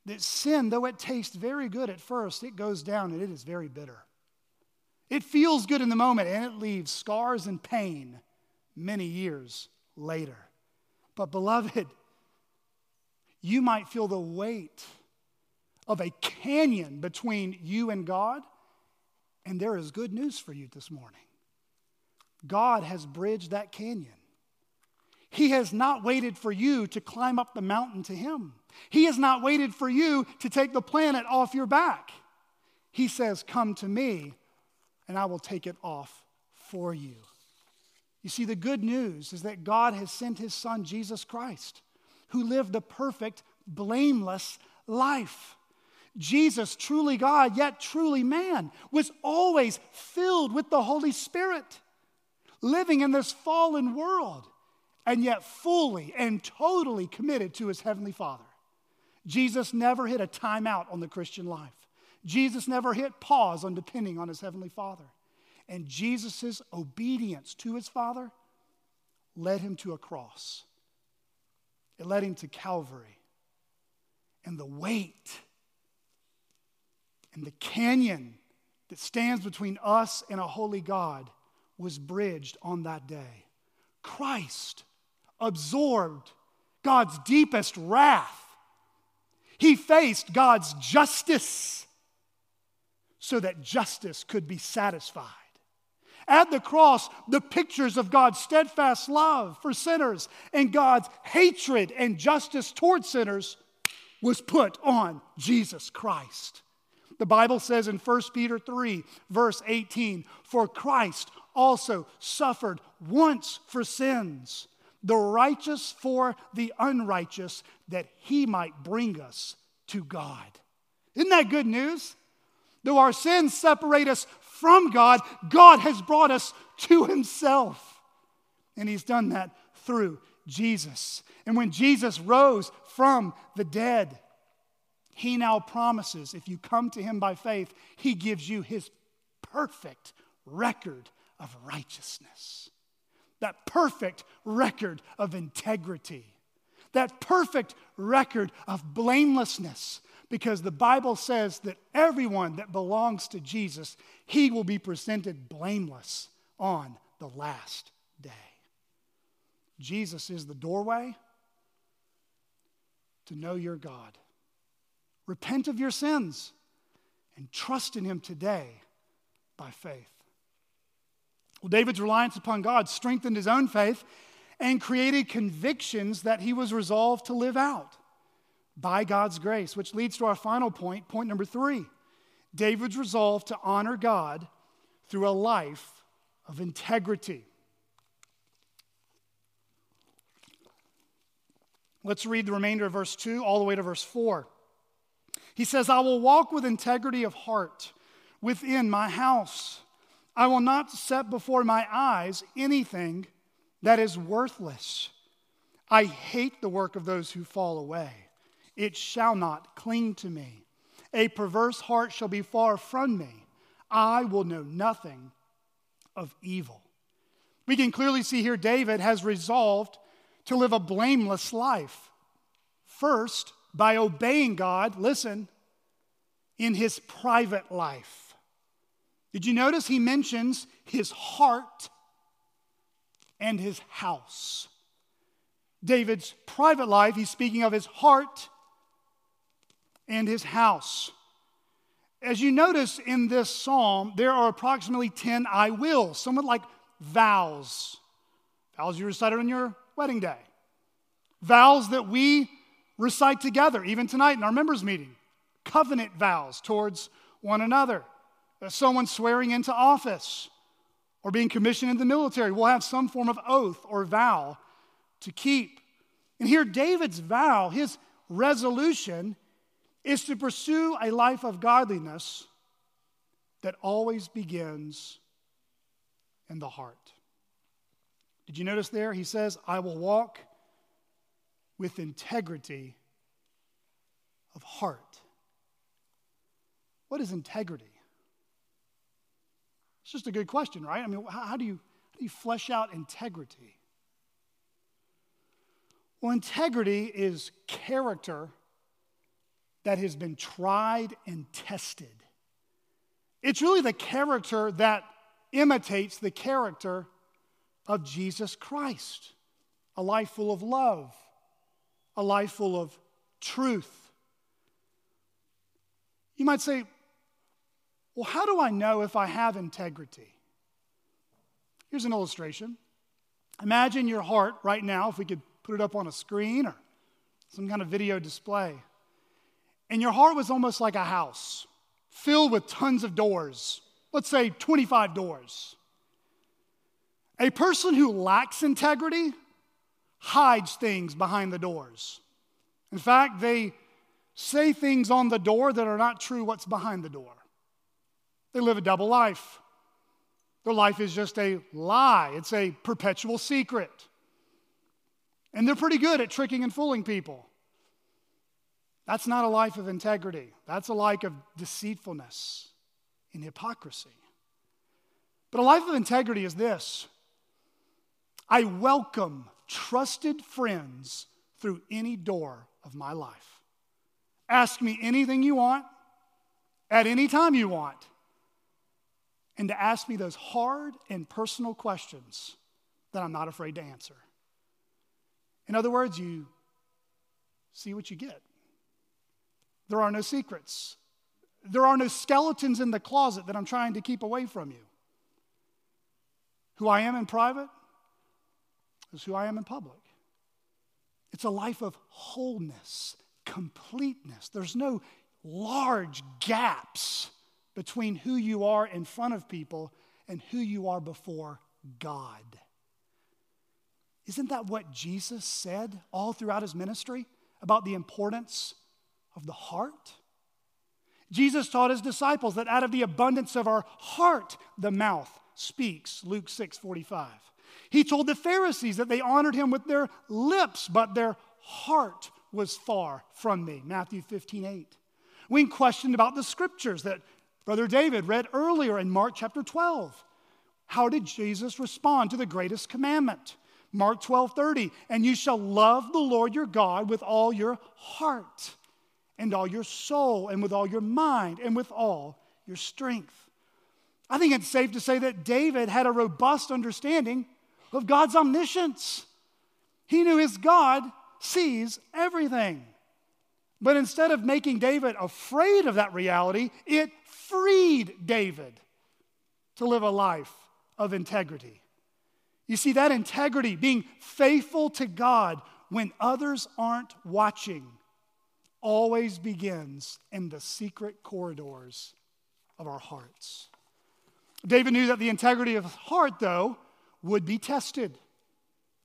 That sin, though it tastes very good at first, it goes down and it is very bitter. It feels good in the moment and it leaves scars and pain many years later. But, beloved, you might feel the weight of a canyon between you and God, and there is good news for you this morning. God has bridged that canyon. He has not waited for you to climb up the mountain to Him. He has not waited for you to take the planet off your back. He says, Come to me, and I will take it off for you. You see, the good news is that God has sent his son, Jesus Christ, who lived the perfect, blameless life. Jesus, truly God, yet truly man, was always filled with the Holy Spirit, living in this fallen world, and yet fully and totally committed to his Heavenly Father. Jesus never hit a timeout on the Christian life. Jesus never hit pause on depending on his Heavenly Father. And Jesus' obedience to his Father led him to a cross, it led him to Calvary. And the weight and the canyon that stands between us and a holy God was bridged on that day. Christ absorbed God's deepest wrath. He faced God's justice so that justice could be satisfied. At the cross, the pictures of God's steadfast love for sinners and God's hatred and justice towards sinners was put on Jesus Christ. The Bible says in 1 Peter 3, verse 18, For Christ also suffered once for sins, the righteous for the unrighteous, that he might bring us to God. Isn't that good news? Though our sins separate us from God, God has brought us to Himself. And He's done that through Jesus. And when Jesus rose from the dead, He now promises if you come to Him by faith, He gives you His perfect record of righteousness, that perfect record of integrity, that perfect record of blamelessness because the Bible says that everyone that belongs to Jesus, he will be presented blameless on the last day. Jesus is the doorway to know your God. Repent of your sins and trust in him today by faith. Well, David's reliance upon God strengthened his own faith and created convictions that he was resolved to live out by God's grace, which leads to our final point, point number three. David's resolve to honor God through a life of integrity. Let's read the remainder of verse 2 all the way to verse 4. He says, I will walk with integrity of heart within my house. I will not set before my eyes anything that is worthless. I hate the work of those who fall away it shall not cling to me. A perverse heart shall be far from me. I will know nothing of evil. We can clearly see here David has resolved to live a blameless life. First, by obeying God, listen, in his private life. Did you notice he mentions his heart and his house? David's private life, he's speaking of his heart and his house. As you notice in this psalm, there are approximately 10 I will, somewhat like vows. Vows you recited on your wedding day. Vows that we recite together, even tonight in our members' meeting. Covenant vows towards one another. Someone swearing into office or being commissioned in the military will have some form of oath or vow to keep. And here, David's vow, his resolution, is to pursue a life of godliness that always begins in the heart. Did you notice there? He says, I will walk with integrity of heart. What is integrity? It's just a good question, right? I mean, how, how, do, you, how do you flesh out integrity? Well, integrity is character that has been tried and tested. It's really the character that imitates the character of Jesus Christ a life full of love, a life full of truth. You might say, well, how do I know if I have integrity? Here's an illustration. Imagine your heart right now, if we could put it up on a screen or some kind of video display. And your heart was almost like a house filled with tons of doors, let's say 25 doors. A person who lacks integrity hides things behind the doors. In fact, they say things on the door that are not true what's behind the door. They live a double life. Their life is just a lie, it's a perpetual secret. And they're pretty good at tricking and fooling people. That's not a life of integrity, that's a life of deceitfulness and hypocrisy. But a life of integrity is this I welcome trusted friends through any door of my life. Ask me anything you want at any time you want. And to ask me those hard and personal questions that I'm not afraid to answer. In other words, you see what you get. There are no secrets. There are no skeletons in the closet that I'm trying to keep away from you. Who I am in private is who I am in public. It's a life of wholeness, completeness. There's no large gaps between who you are in front of people and who you are before God. Isn't that what Jesus said all throughout his ministry about the importance of the heart? Jesus taught his disciples that out of the abundance of our heart, the mouth speaks, Luke 6 45. He told the Pharisees that they honored him with their lips, but their heart was far from me, Matthew 15 8. We questioned about the scriptures that Brother David read earlier in Mark chapter 12. How did Jesus respond to the greatest commandment? Mark 12, 30. And you shall love the Lord your God with all your heart and all your soul and with all your mind and with all your strength. I think it's safe to say that David had a robust understanding of God's omniscience. He knew his God sees everything. But instead of making David afraid of that reality, it freed David to live a life of integrity. You see, that integrity, being faithful to God when others aren't watching, always begins in the secret corridors of our hearts. David knew that the integrity of his heart, though, would be tested.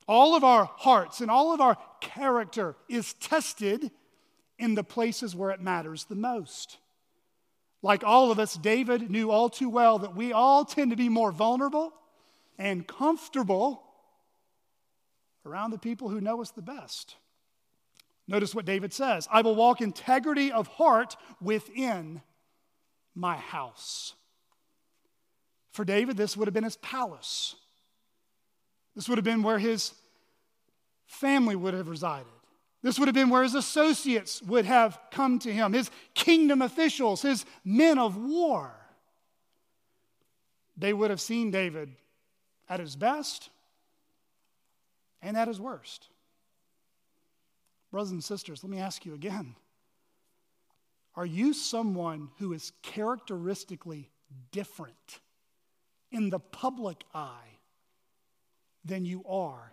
All of our hearts and all of our character is tested in the places where it matters the most. Like all of us, David knew all too well that we all tend to be more vulnerable and comfortable around the people who know us the best. Notice what David says I will walk integrity of heart within my house. For David, this would have been his palace. This would have been where his family would have resided. This would have been where his associates would have come to him, his kingdom officials, his men of war. They would have seen David at his best and at his worst. Brothers and sisters, let me ask you again Are you someone who is characteristically different in the public eye than you are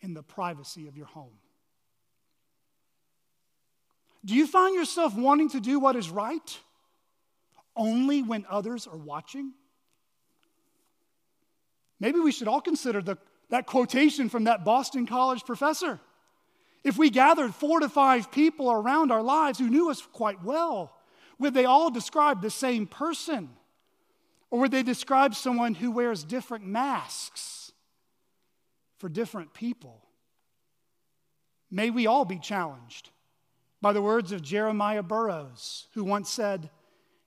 in the privacy of your home? Do you find yourself wanting to do what is right only when others are watching? Maybe we should all consider the, that quotation from that Boston College professor. If we gathered four to five people around our lives who knew us quite well, would they all describe the same person? Or would they describe someone who wears different masks for different people? May we all be challenged by the words of Jeremiah Burroughs, who once said,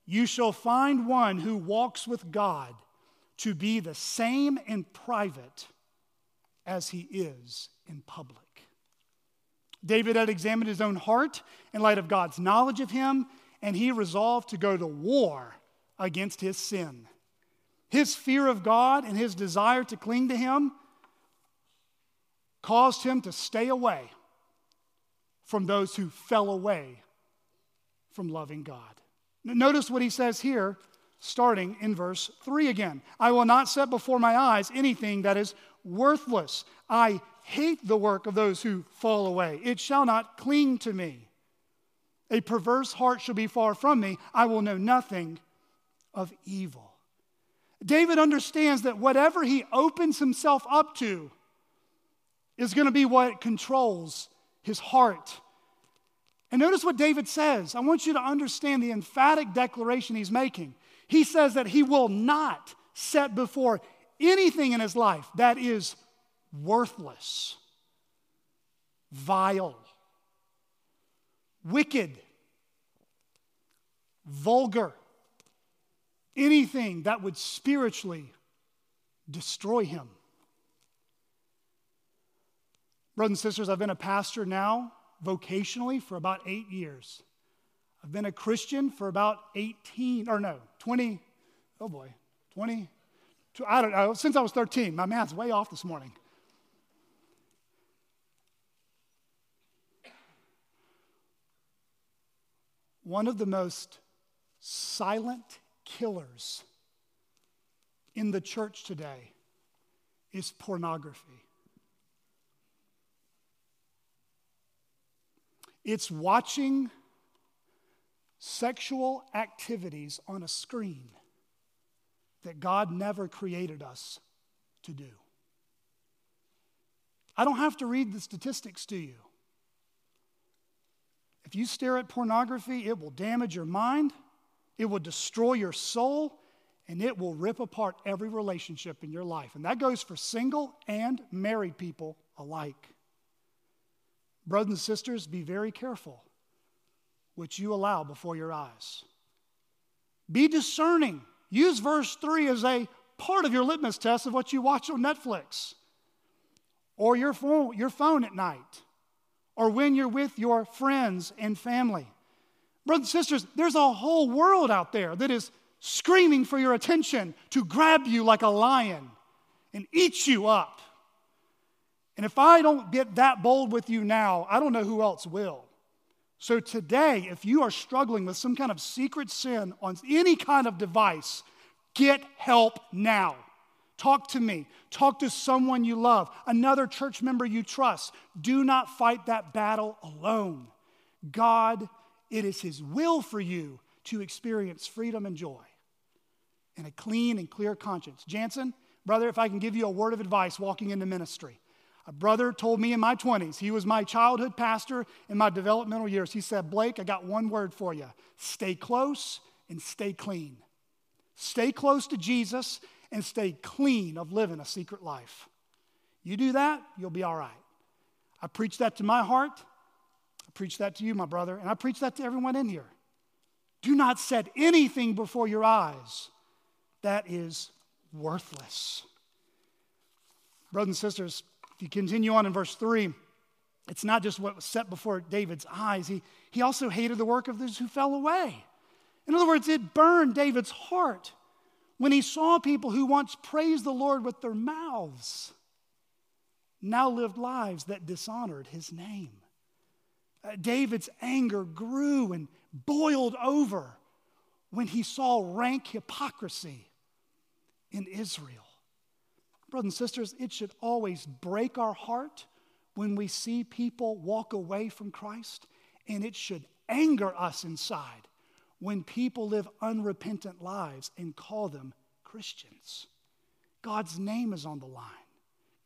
You shall find one who walks with God to be the same in private as he is in public. David had examined his own heart in light of God's knowledge of him, and he resolved to go to war against his sin. His fear of God and his desire to cling to him caused him to stay away from those who fell away from loving God. Notice what he says here starting in verse 3 again. I will not set before my eyes anything that is worthless. I hate the work of those who fall away. It shall not cling to me. A perverse heart shall be far from me. I will know nothing of evil. David understands that whatever he opens himself up to is going to be what controls his heart. And notice what David says. I want you to understand the emphatic declaration he's making. He says that he will not set before anything in his life that is worthless, vile, wicked, vulgar, anything that would spiritually destroy him. Brothers and sisters, I've been a pastor now vocationally for about eight years. I've been a Christian for about 18, or no, 20, oh boy, 20, I don't know, since I was 13. My math's way off this morning. One of the most silent killers in the church today is pornography. It's watching sexual activities on a screen that God never created us to do. I don't have to read the statistics to you. If you stare at pornography, it will damage your mind, it will destroy your soul, and it will rip apart every relationship in your life. And that goes for single and married people alike. Brothers and sisters, be very careful what you allow before your eyes. Be discerning. Use verse 3 as a part of your litmus test of what you watch on Netflix or your phone, your phone at night or when you're with your friends and family. Brothers and sisters, there's a whole world out there that is screaming for your attention to grab you like a lion and eat you up. And if I don't get that bold with you now, I don't know who else will. So today, if you are struggling with some kind of secret sin on any kind of device, get help now. Talk to me. Talk to someone you love, another church member you trust. Do not fight that battle alone. God, it is His will for you to experience freedom and joy and a clean and clear conscience. Jansen, brother, if I can give you a word of advice walking into ministry, a brother told me in my 20s, he was my childhood pastor in my developmental years. He said, Blake, I got one word for you stay close and stay clean. Stay close to Jesus and stay clean of living a secret life. You do that, you'll be all right. I preach that to my heart. I preach that to you, my brother, and I preach that to everyone in here. Do not set anything before your eyes that is worthless. Brothers and sisters, if you continue on in verse 3, it's not just what was set before David's eyes, he, he also hated the work of those who fell away. In other words, it burned David's heart when he saw people who once praised the Lord with their mouths now lived lives that dishonored his name. Uh, David's anger grew and boiled over when he saw rank hypocrisy in Israel. Brothers and sisters, it should always break our heart when we see people walk away from Christ, and it should anger us inside when people live unrepentant lives and call them Christians. God's name is on the line,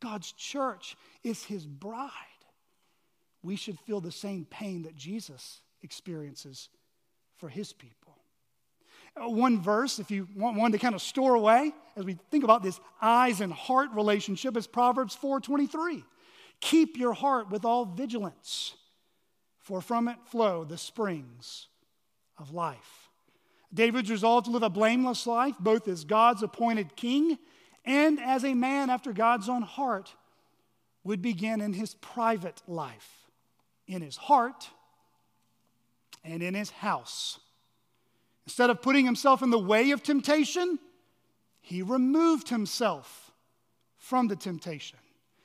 God's church is his bride. We should feel the same pain that Jesus experiences for his people. Uh, one verse, if you want one to kind of store away as we think about this eyes and heart relationship, is Proverbs 4:23. Keep your heart with all vigilance, for from it flow the springs of life. David's resolve to live a blameless life, both as God's appointed king and as a man after God's own heart, would begin in his private life, in his heart, and in his house. Instead of putting himself in the way of temptation, he removed himself from the temptation.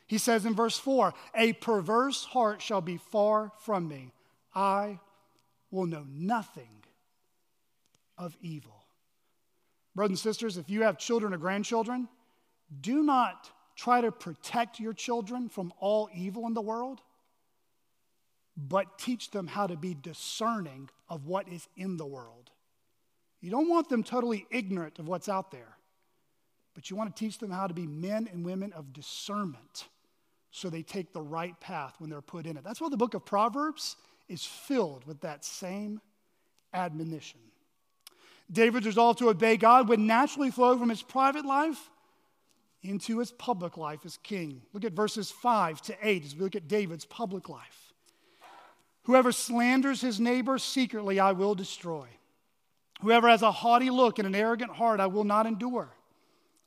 He says in verse 4 A perverse heart shall be far from me. I will know nothing of evil. Brothers and sisters, if you have children or grandchildren, do not try to protect your children from all evil in the world, but teach them how to be discerning of what is in the world. You don't want them totally ignorant of what's out there. but you want to teach them how to be men and women of discernment so they take the right path when they're put in it. That's why the book of Proverbs is filled with that same admonition. David's resolve to obey God would naturally flow from his private life into his public life as king. Look at verses 5 to 8 as we look at David's public life. Whoever slanders his neighbor secretly, I will destroy. Whoever has a haughty look and an arrogant heart, I will not endure.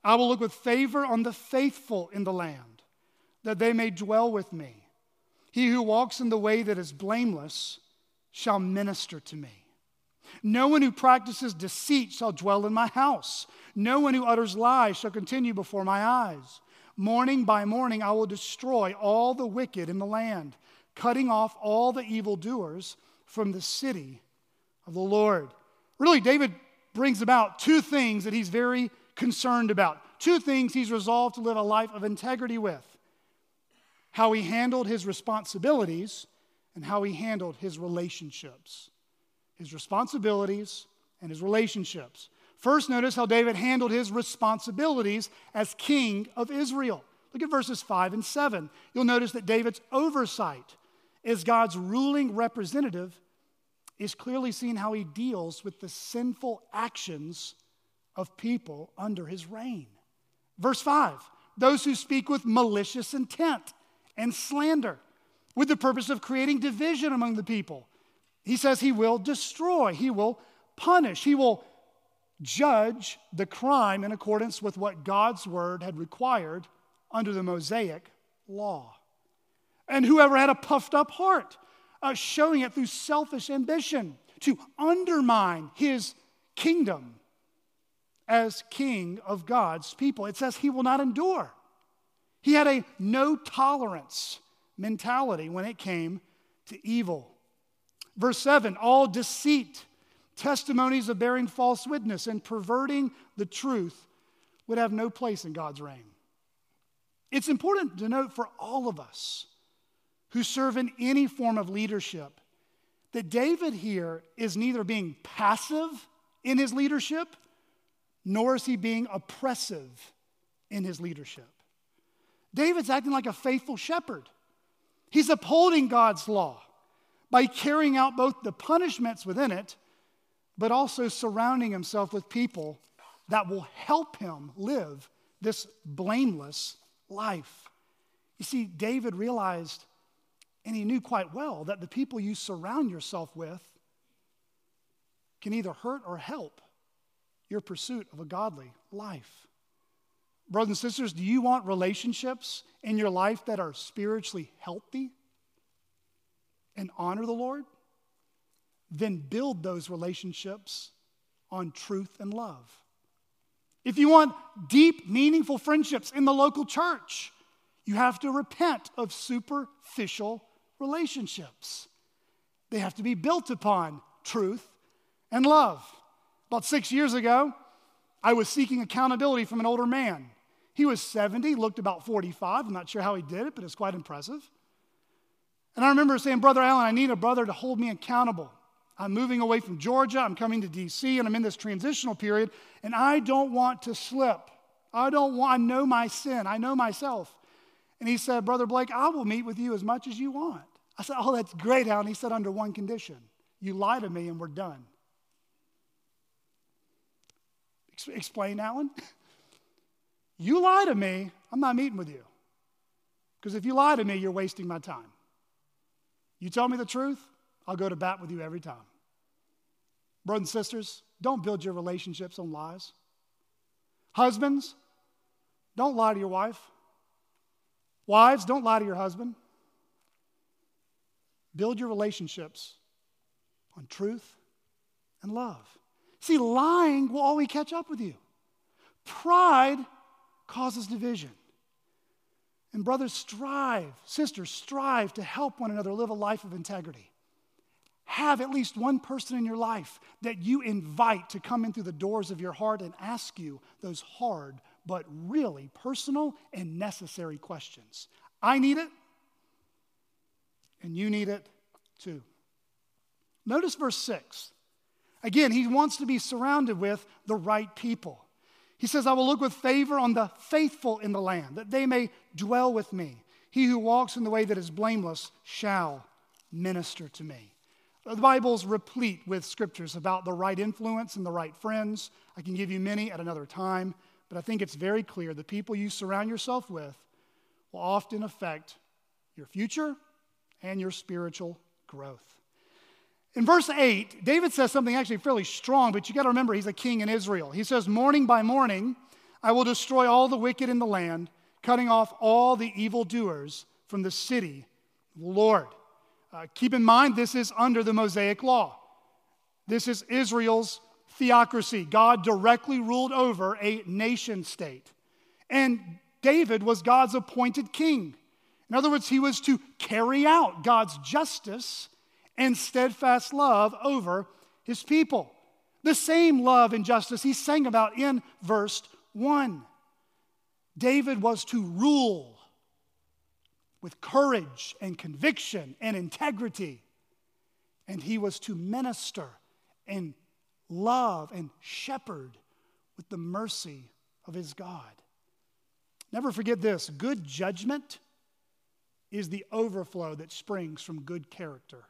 I will look with favor on the faithful in the land, that they may dwell with me. He who walks in the way that is blameless shall minister to me. No one who practices deceit shall dwell in my house. No one who utters lies shall continue before my eyes. Morning by morning I will destroy all the wicked in the land, cutting off all the evildoers from the city of the Lord. Really, David brings about two things that he's very concerned about, two things he's resolved to live a life of integrity with how he handled his responsibilities and how he handled his relationships his responsibilities, and his relationships. First, notice how David handled his responsibilities as king of Israel. Look at verses 5 and 7. You'll notice that David's oversight is God's ruling representative is clearly seen how he deals with the sinful actions of people under his reign. Verse 5 those who speak with malicious intent and slander, with the purpose of creating division among the people he says he will destroy, he will punish, he will judge the crime in accordance with what God's word had required under the Mosaic law. And whoever had a puffed up heart, uh, showing it through selfish ambition to undermine his kingdom as king of God's people, it says he will not endure. He had a no tolerance mentality when it came to evil. Verse 7 all deceit, testimonies of bearing false witness, and perverting the truth would have no place in God's reign. It's important to note for all of us who serve in any form of leadership that David here is neither being passive in his leadership nor is he being oppressive in his leadership. David's acting like a faithful shepherd. He's upholding God's law by carrying out both the punishments within it, but also surrounding himself with people that will help him live this blameless life. You see, David realized, and he knew quite well, that the people you surround yourself with can either hurt or help your pursuit of a godly life. Brothers and sisters, do you want relationships in your life that are spiritually healthy? and honor the Lord, then build those relationships on truth and love. If you want deep, meaningful friendships in the local church, you have to repent of superficial relationships. They have to be built upon truth and love. About six years ago, I was seeking accountability from an older man. He was 70, looked about 45. I'm not sure how he did it, but it's quite impressive. And I remember saying, Brother Allen, I need a brother to hold me accountable. I'm moving away from Georgia, I'm coming to DC, and I'm in this transitional period, and I don't want to slip. I don't want, I know my sin, I know myself. And he said, Brother Blake, I will meet with you as much as you want. I said, Oh, that's great, Alan. He said, Under one condition you lie to me and we're done. Explain, Alan. you lie to me, I'm not meeting with you. Because if you lie to me, you're wasting my time. You tell me the truth, I'll go to bat with you every time. Brothers and sisters, don't build your relationships on lies. Husbands, don't lie to your wife. Wives, don't lie to your husband. Build your relationships on truth and love. See, lying will always catch up with you. Pride causes division. And brothers, strive, sisters, strive to help one another live a life of integrity. Have at least one person in your life that you invite to come in through the doors of your heart and ask you those hard but really personal and necessary questions. I need it, and you need it too. Notice verse 6. Again, he wants to be surrounded with the right people. He says, I will look with favor on the faithful in the land, that they may dwell with me. He who walks in the way that is blameless shall minister to me. The Bible's replete with scriptures about the right influence and the right friends. I can give you many at another time, but I think it's very clear the people you surround yourself with will often affect your future and your spiritual growth. In verse 8, David says something actually fairly strong, but you got to remember he's a king in Israel. He says, Morning by morning, I will destroy all the wicked in the land, cutting off all the evildoers from the city. Lord. Uh, keep in mind, this is under the Mosaic law. This is Israel's theocracy. God directly ruled over a nation state. And David was God's appointed king. In other words, he was to carry out God's justice and steadfast love over his people. The same love and justice he sang about in verse 1. David was to rule with courage and conviction and integrity, and he was to minister and love and shepherd with the mercy of his God. Never forget this good judgment is the overflow that springs from good character.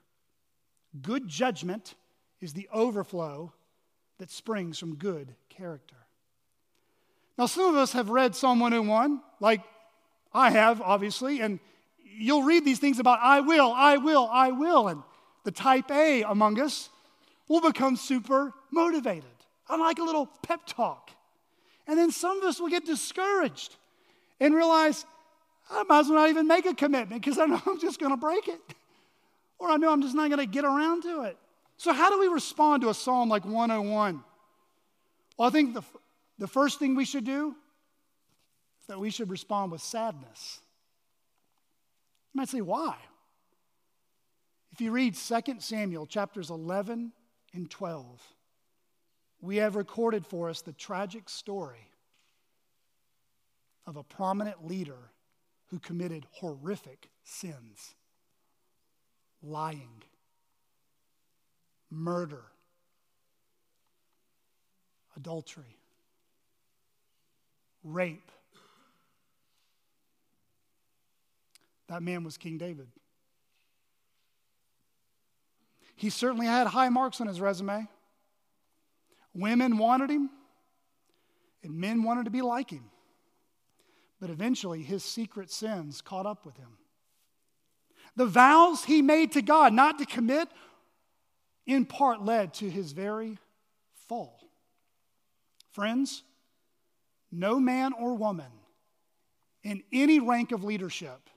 Good judgment is the overflow that springs from good character. Now, some of us have read Psalm 101, like I have, obviously, and you'll read these things about I will, I will, I will, and the type A among us will become super motivated. I like a little pep talk. And then some of us will get discouraged and realize I might as well not even make a commitment because I know I'm just going to break it or I know I'm just not going to get around to it. So, how do we respond to a psalm like 101? Well, I think the, the first thing we should do is that we should respond with sadness. You might say, why? If you read 2 Samuel chapters 11 and 12, we have recorded for us the tragic story of a prominent leader who committed horrific sins. Lying, murder, adultery, rape. That man was King David. He certainly had high marks on his resume. Women wanted him, and men wanted to be like him. But eventually, his secret sins caught up with him. The vows he made to God not to commit, in part, led to his very fall. Friends, no man or woman in any rank of leadership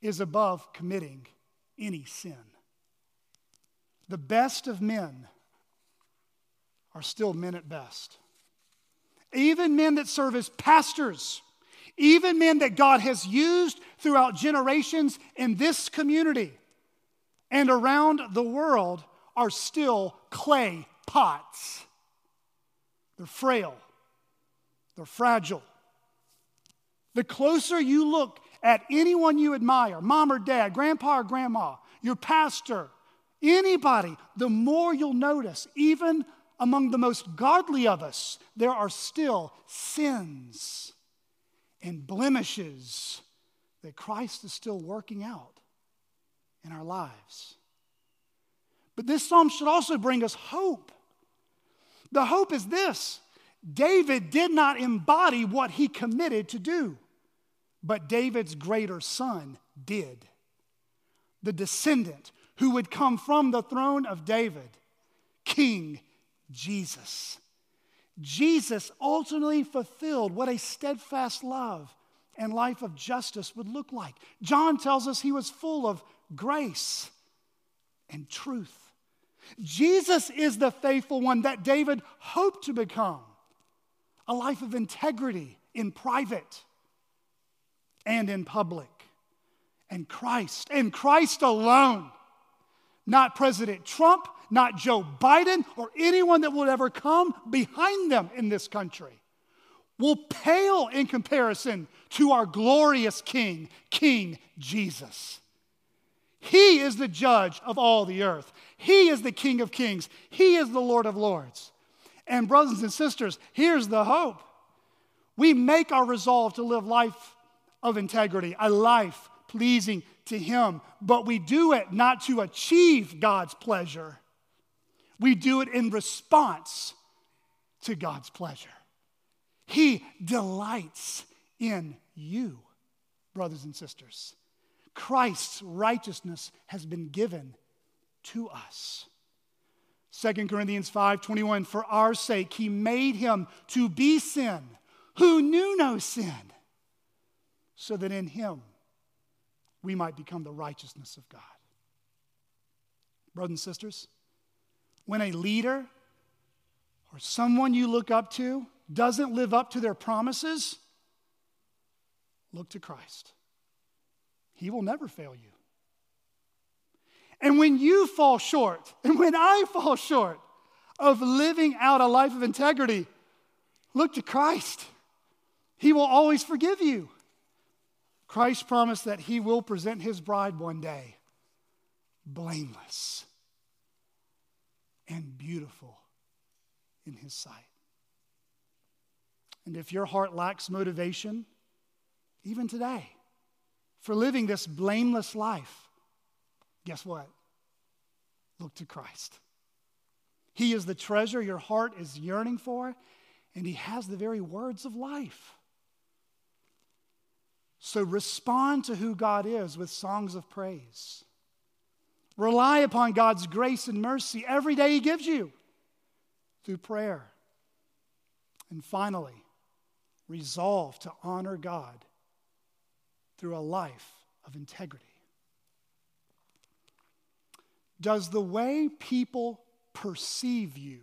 is above committing any sin. The best of men are still men at best. Even men that serve as pastors even men that God has used throughout generations in this community and around the world, are still clay pots. They're frail, they're fragile. The closer you look at anyone you admire, mom or dad, grandpa or grandma, your pastor, anybody, the more you'll notice, even among the most godly of us, there are still sins and blemishes that Christ is still working out in our lives. But this psalm should also bring us hope. The hope is this David did not embody what he committed to do, but David's greater son did. The descendant who would come from the throne of David, King Jesus. Jesus ultimately fulfilled what a steadfast love and life of justice would look like. John tells us he was full of grace and truth. Jesus is the faithful one that David hoped to become a life of integrity in private and in public. And Christ, and Christ alone, not President Trump, not Joe Biden or anyone that will ever come behind them in this country, will pale in comparison to our glorious King, King Jesus. He is the judge of all the earth. He is the King of kings. He is the Lord of lords. And, brothers and sisters, here's the hope We make our resolve to live life of integrity, a life pleasing to Him, but we do it not to achieve God's pleasure. We do it in response to God's pleasure. He delights in you, brothers and sisters. Christ's righteousness has been given to us. 2 Corinthians 5:21 For our sake he made him to be sin who knew no sin so that in him we might become the righteousness of God. Brothers and sisters, when a leader or someone you look up to doesn't live up to their promises, look to Christ. He will never fail you. And when you fall short, and when I fall short of living out a life of integrity, look to Christ. He will always forgive you. Christ promised that he will present his bride one day blameless and beautiful in his sight. And if your heart lacks motivation, even today, for living this blameless life, guess what? Look to Christ. He is the treasure your heart is yearning for, and He has the very words of life. So respond to who God is with songs of praise. Rely upon God's grace and mercy every day He gives you through prayer. And finally, resolve to honor God through a life of integrity. Does the way people perceive you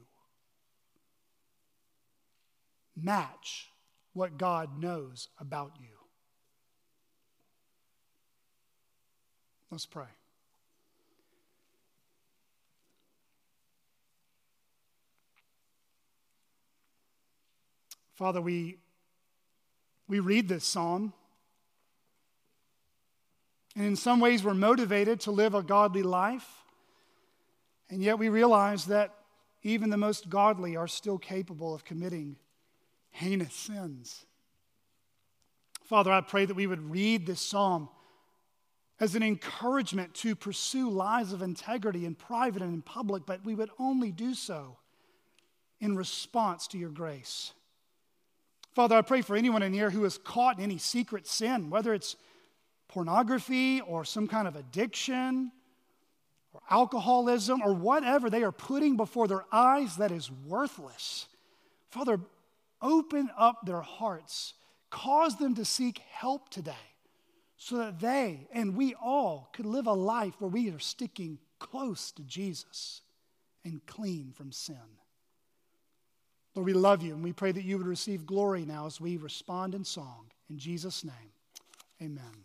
match what God knows about you? Let's pray. Father, we, we read this psalm, and in some ways we're motivated to live a godly life, and yet we realize that even the most godly are still capable of committing heinous sins. Father, I pray that we would read this psalm as an encouragement to pursue lives of integrity in private and in public, but we would only do so in response to your grace. Father, I pray for anyone in here who is caught in any secret sin, whether it's pornography or some kind of addiction or alcoholism or whatever they are putting before their eyes that is worthless. Father, open up their hearts, cause them to seek help today so that they and we all could live a life where we are sticking close to Jesus and clean from sin. Lord, we love you and we pray that you would receive glory now as we respond in song. In Jesus' name, amen.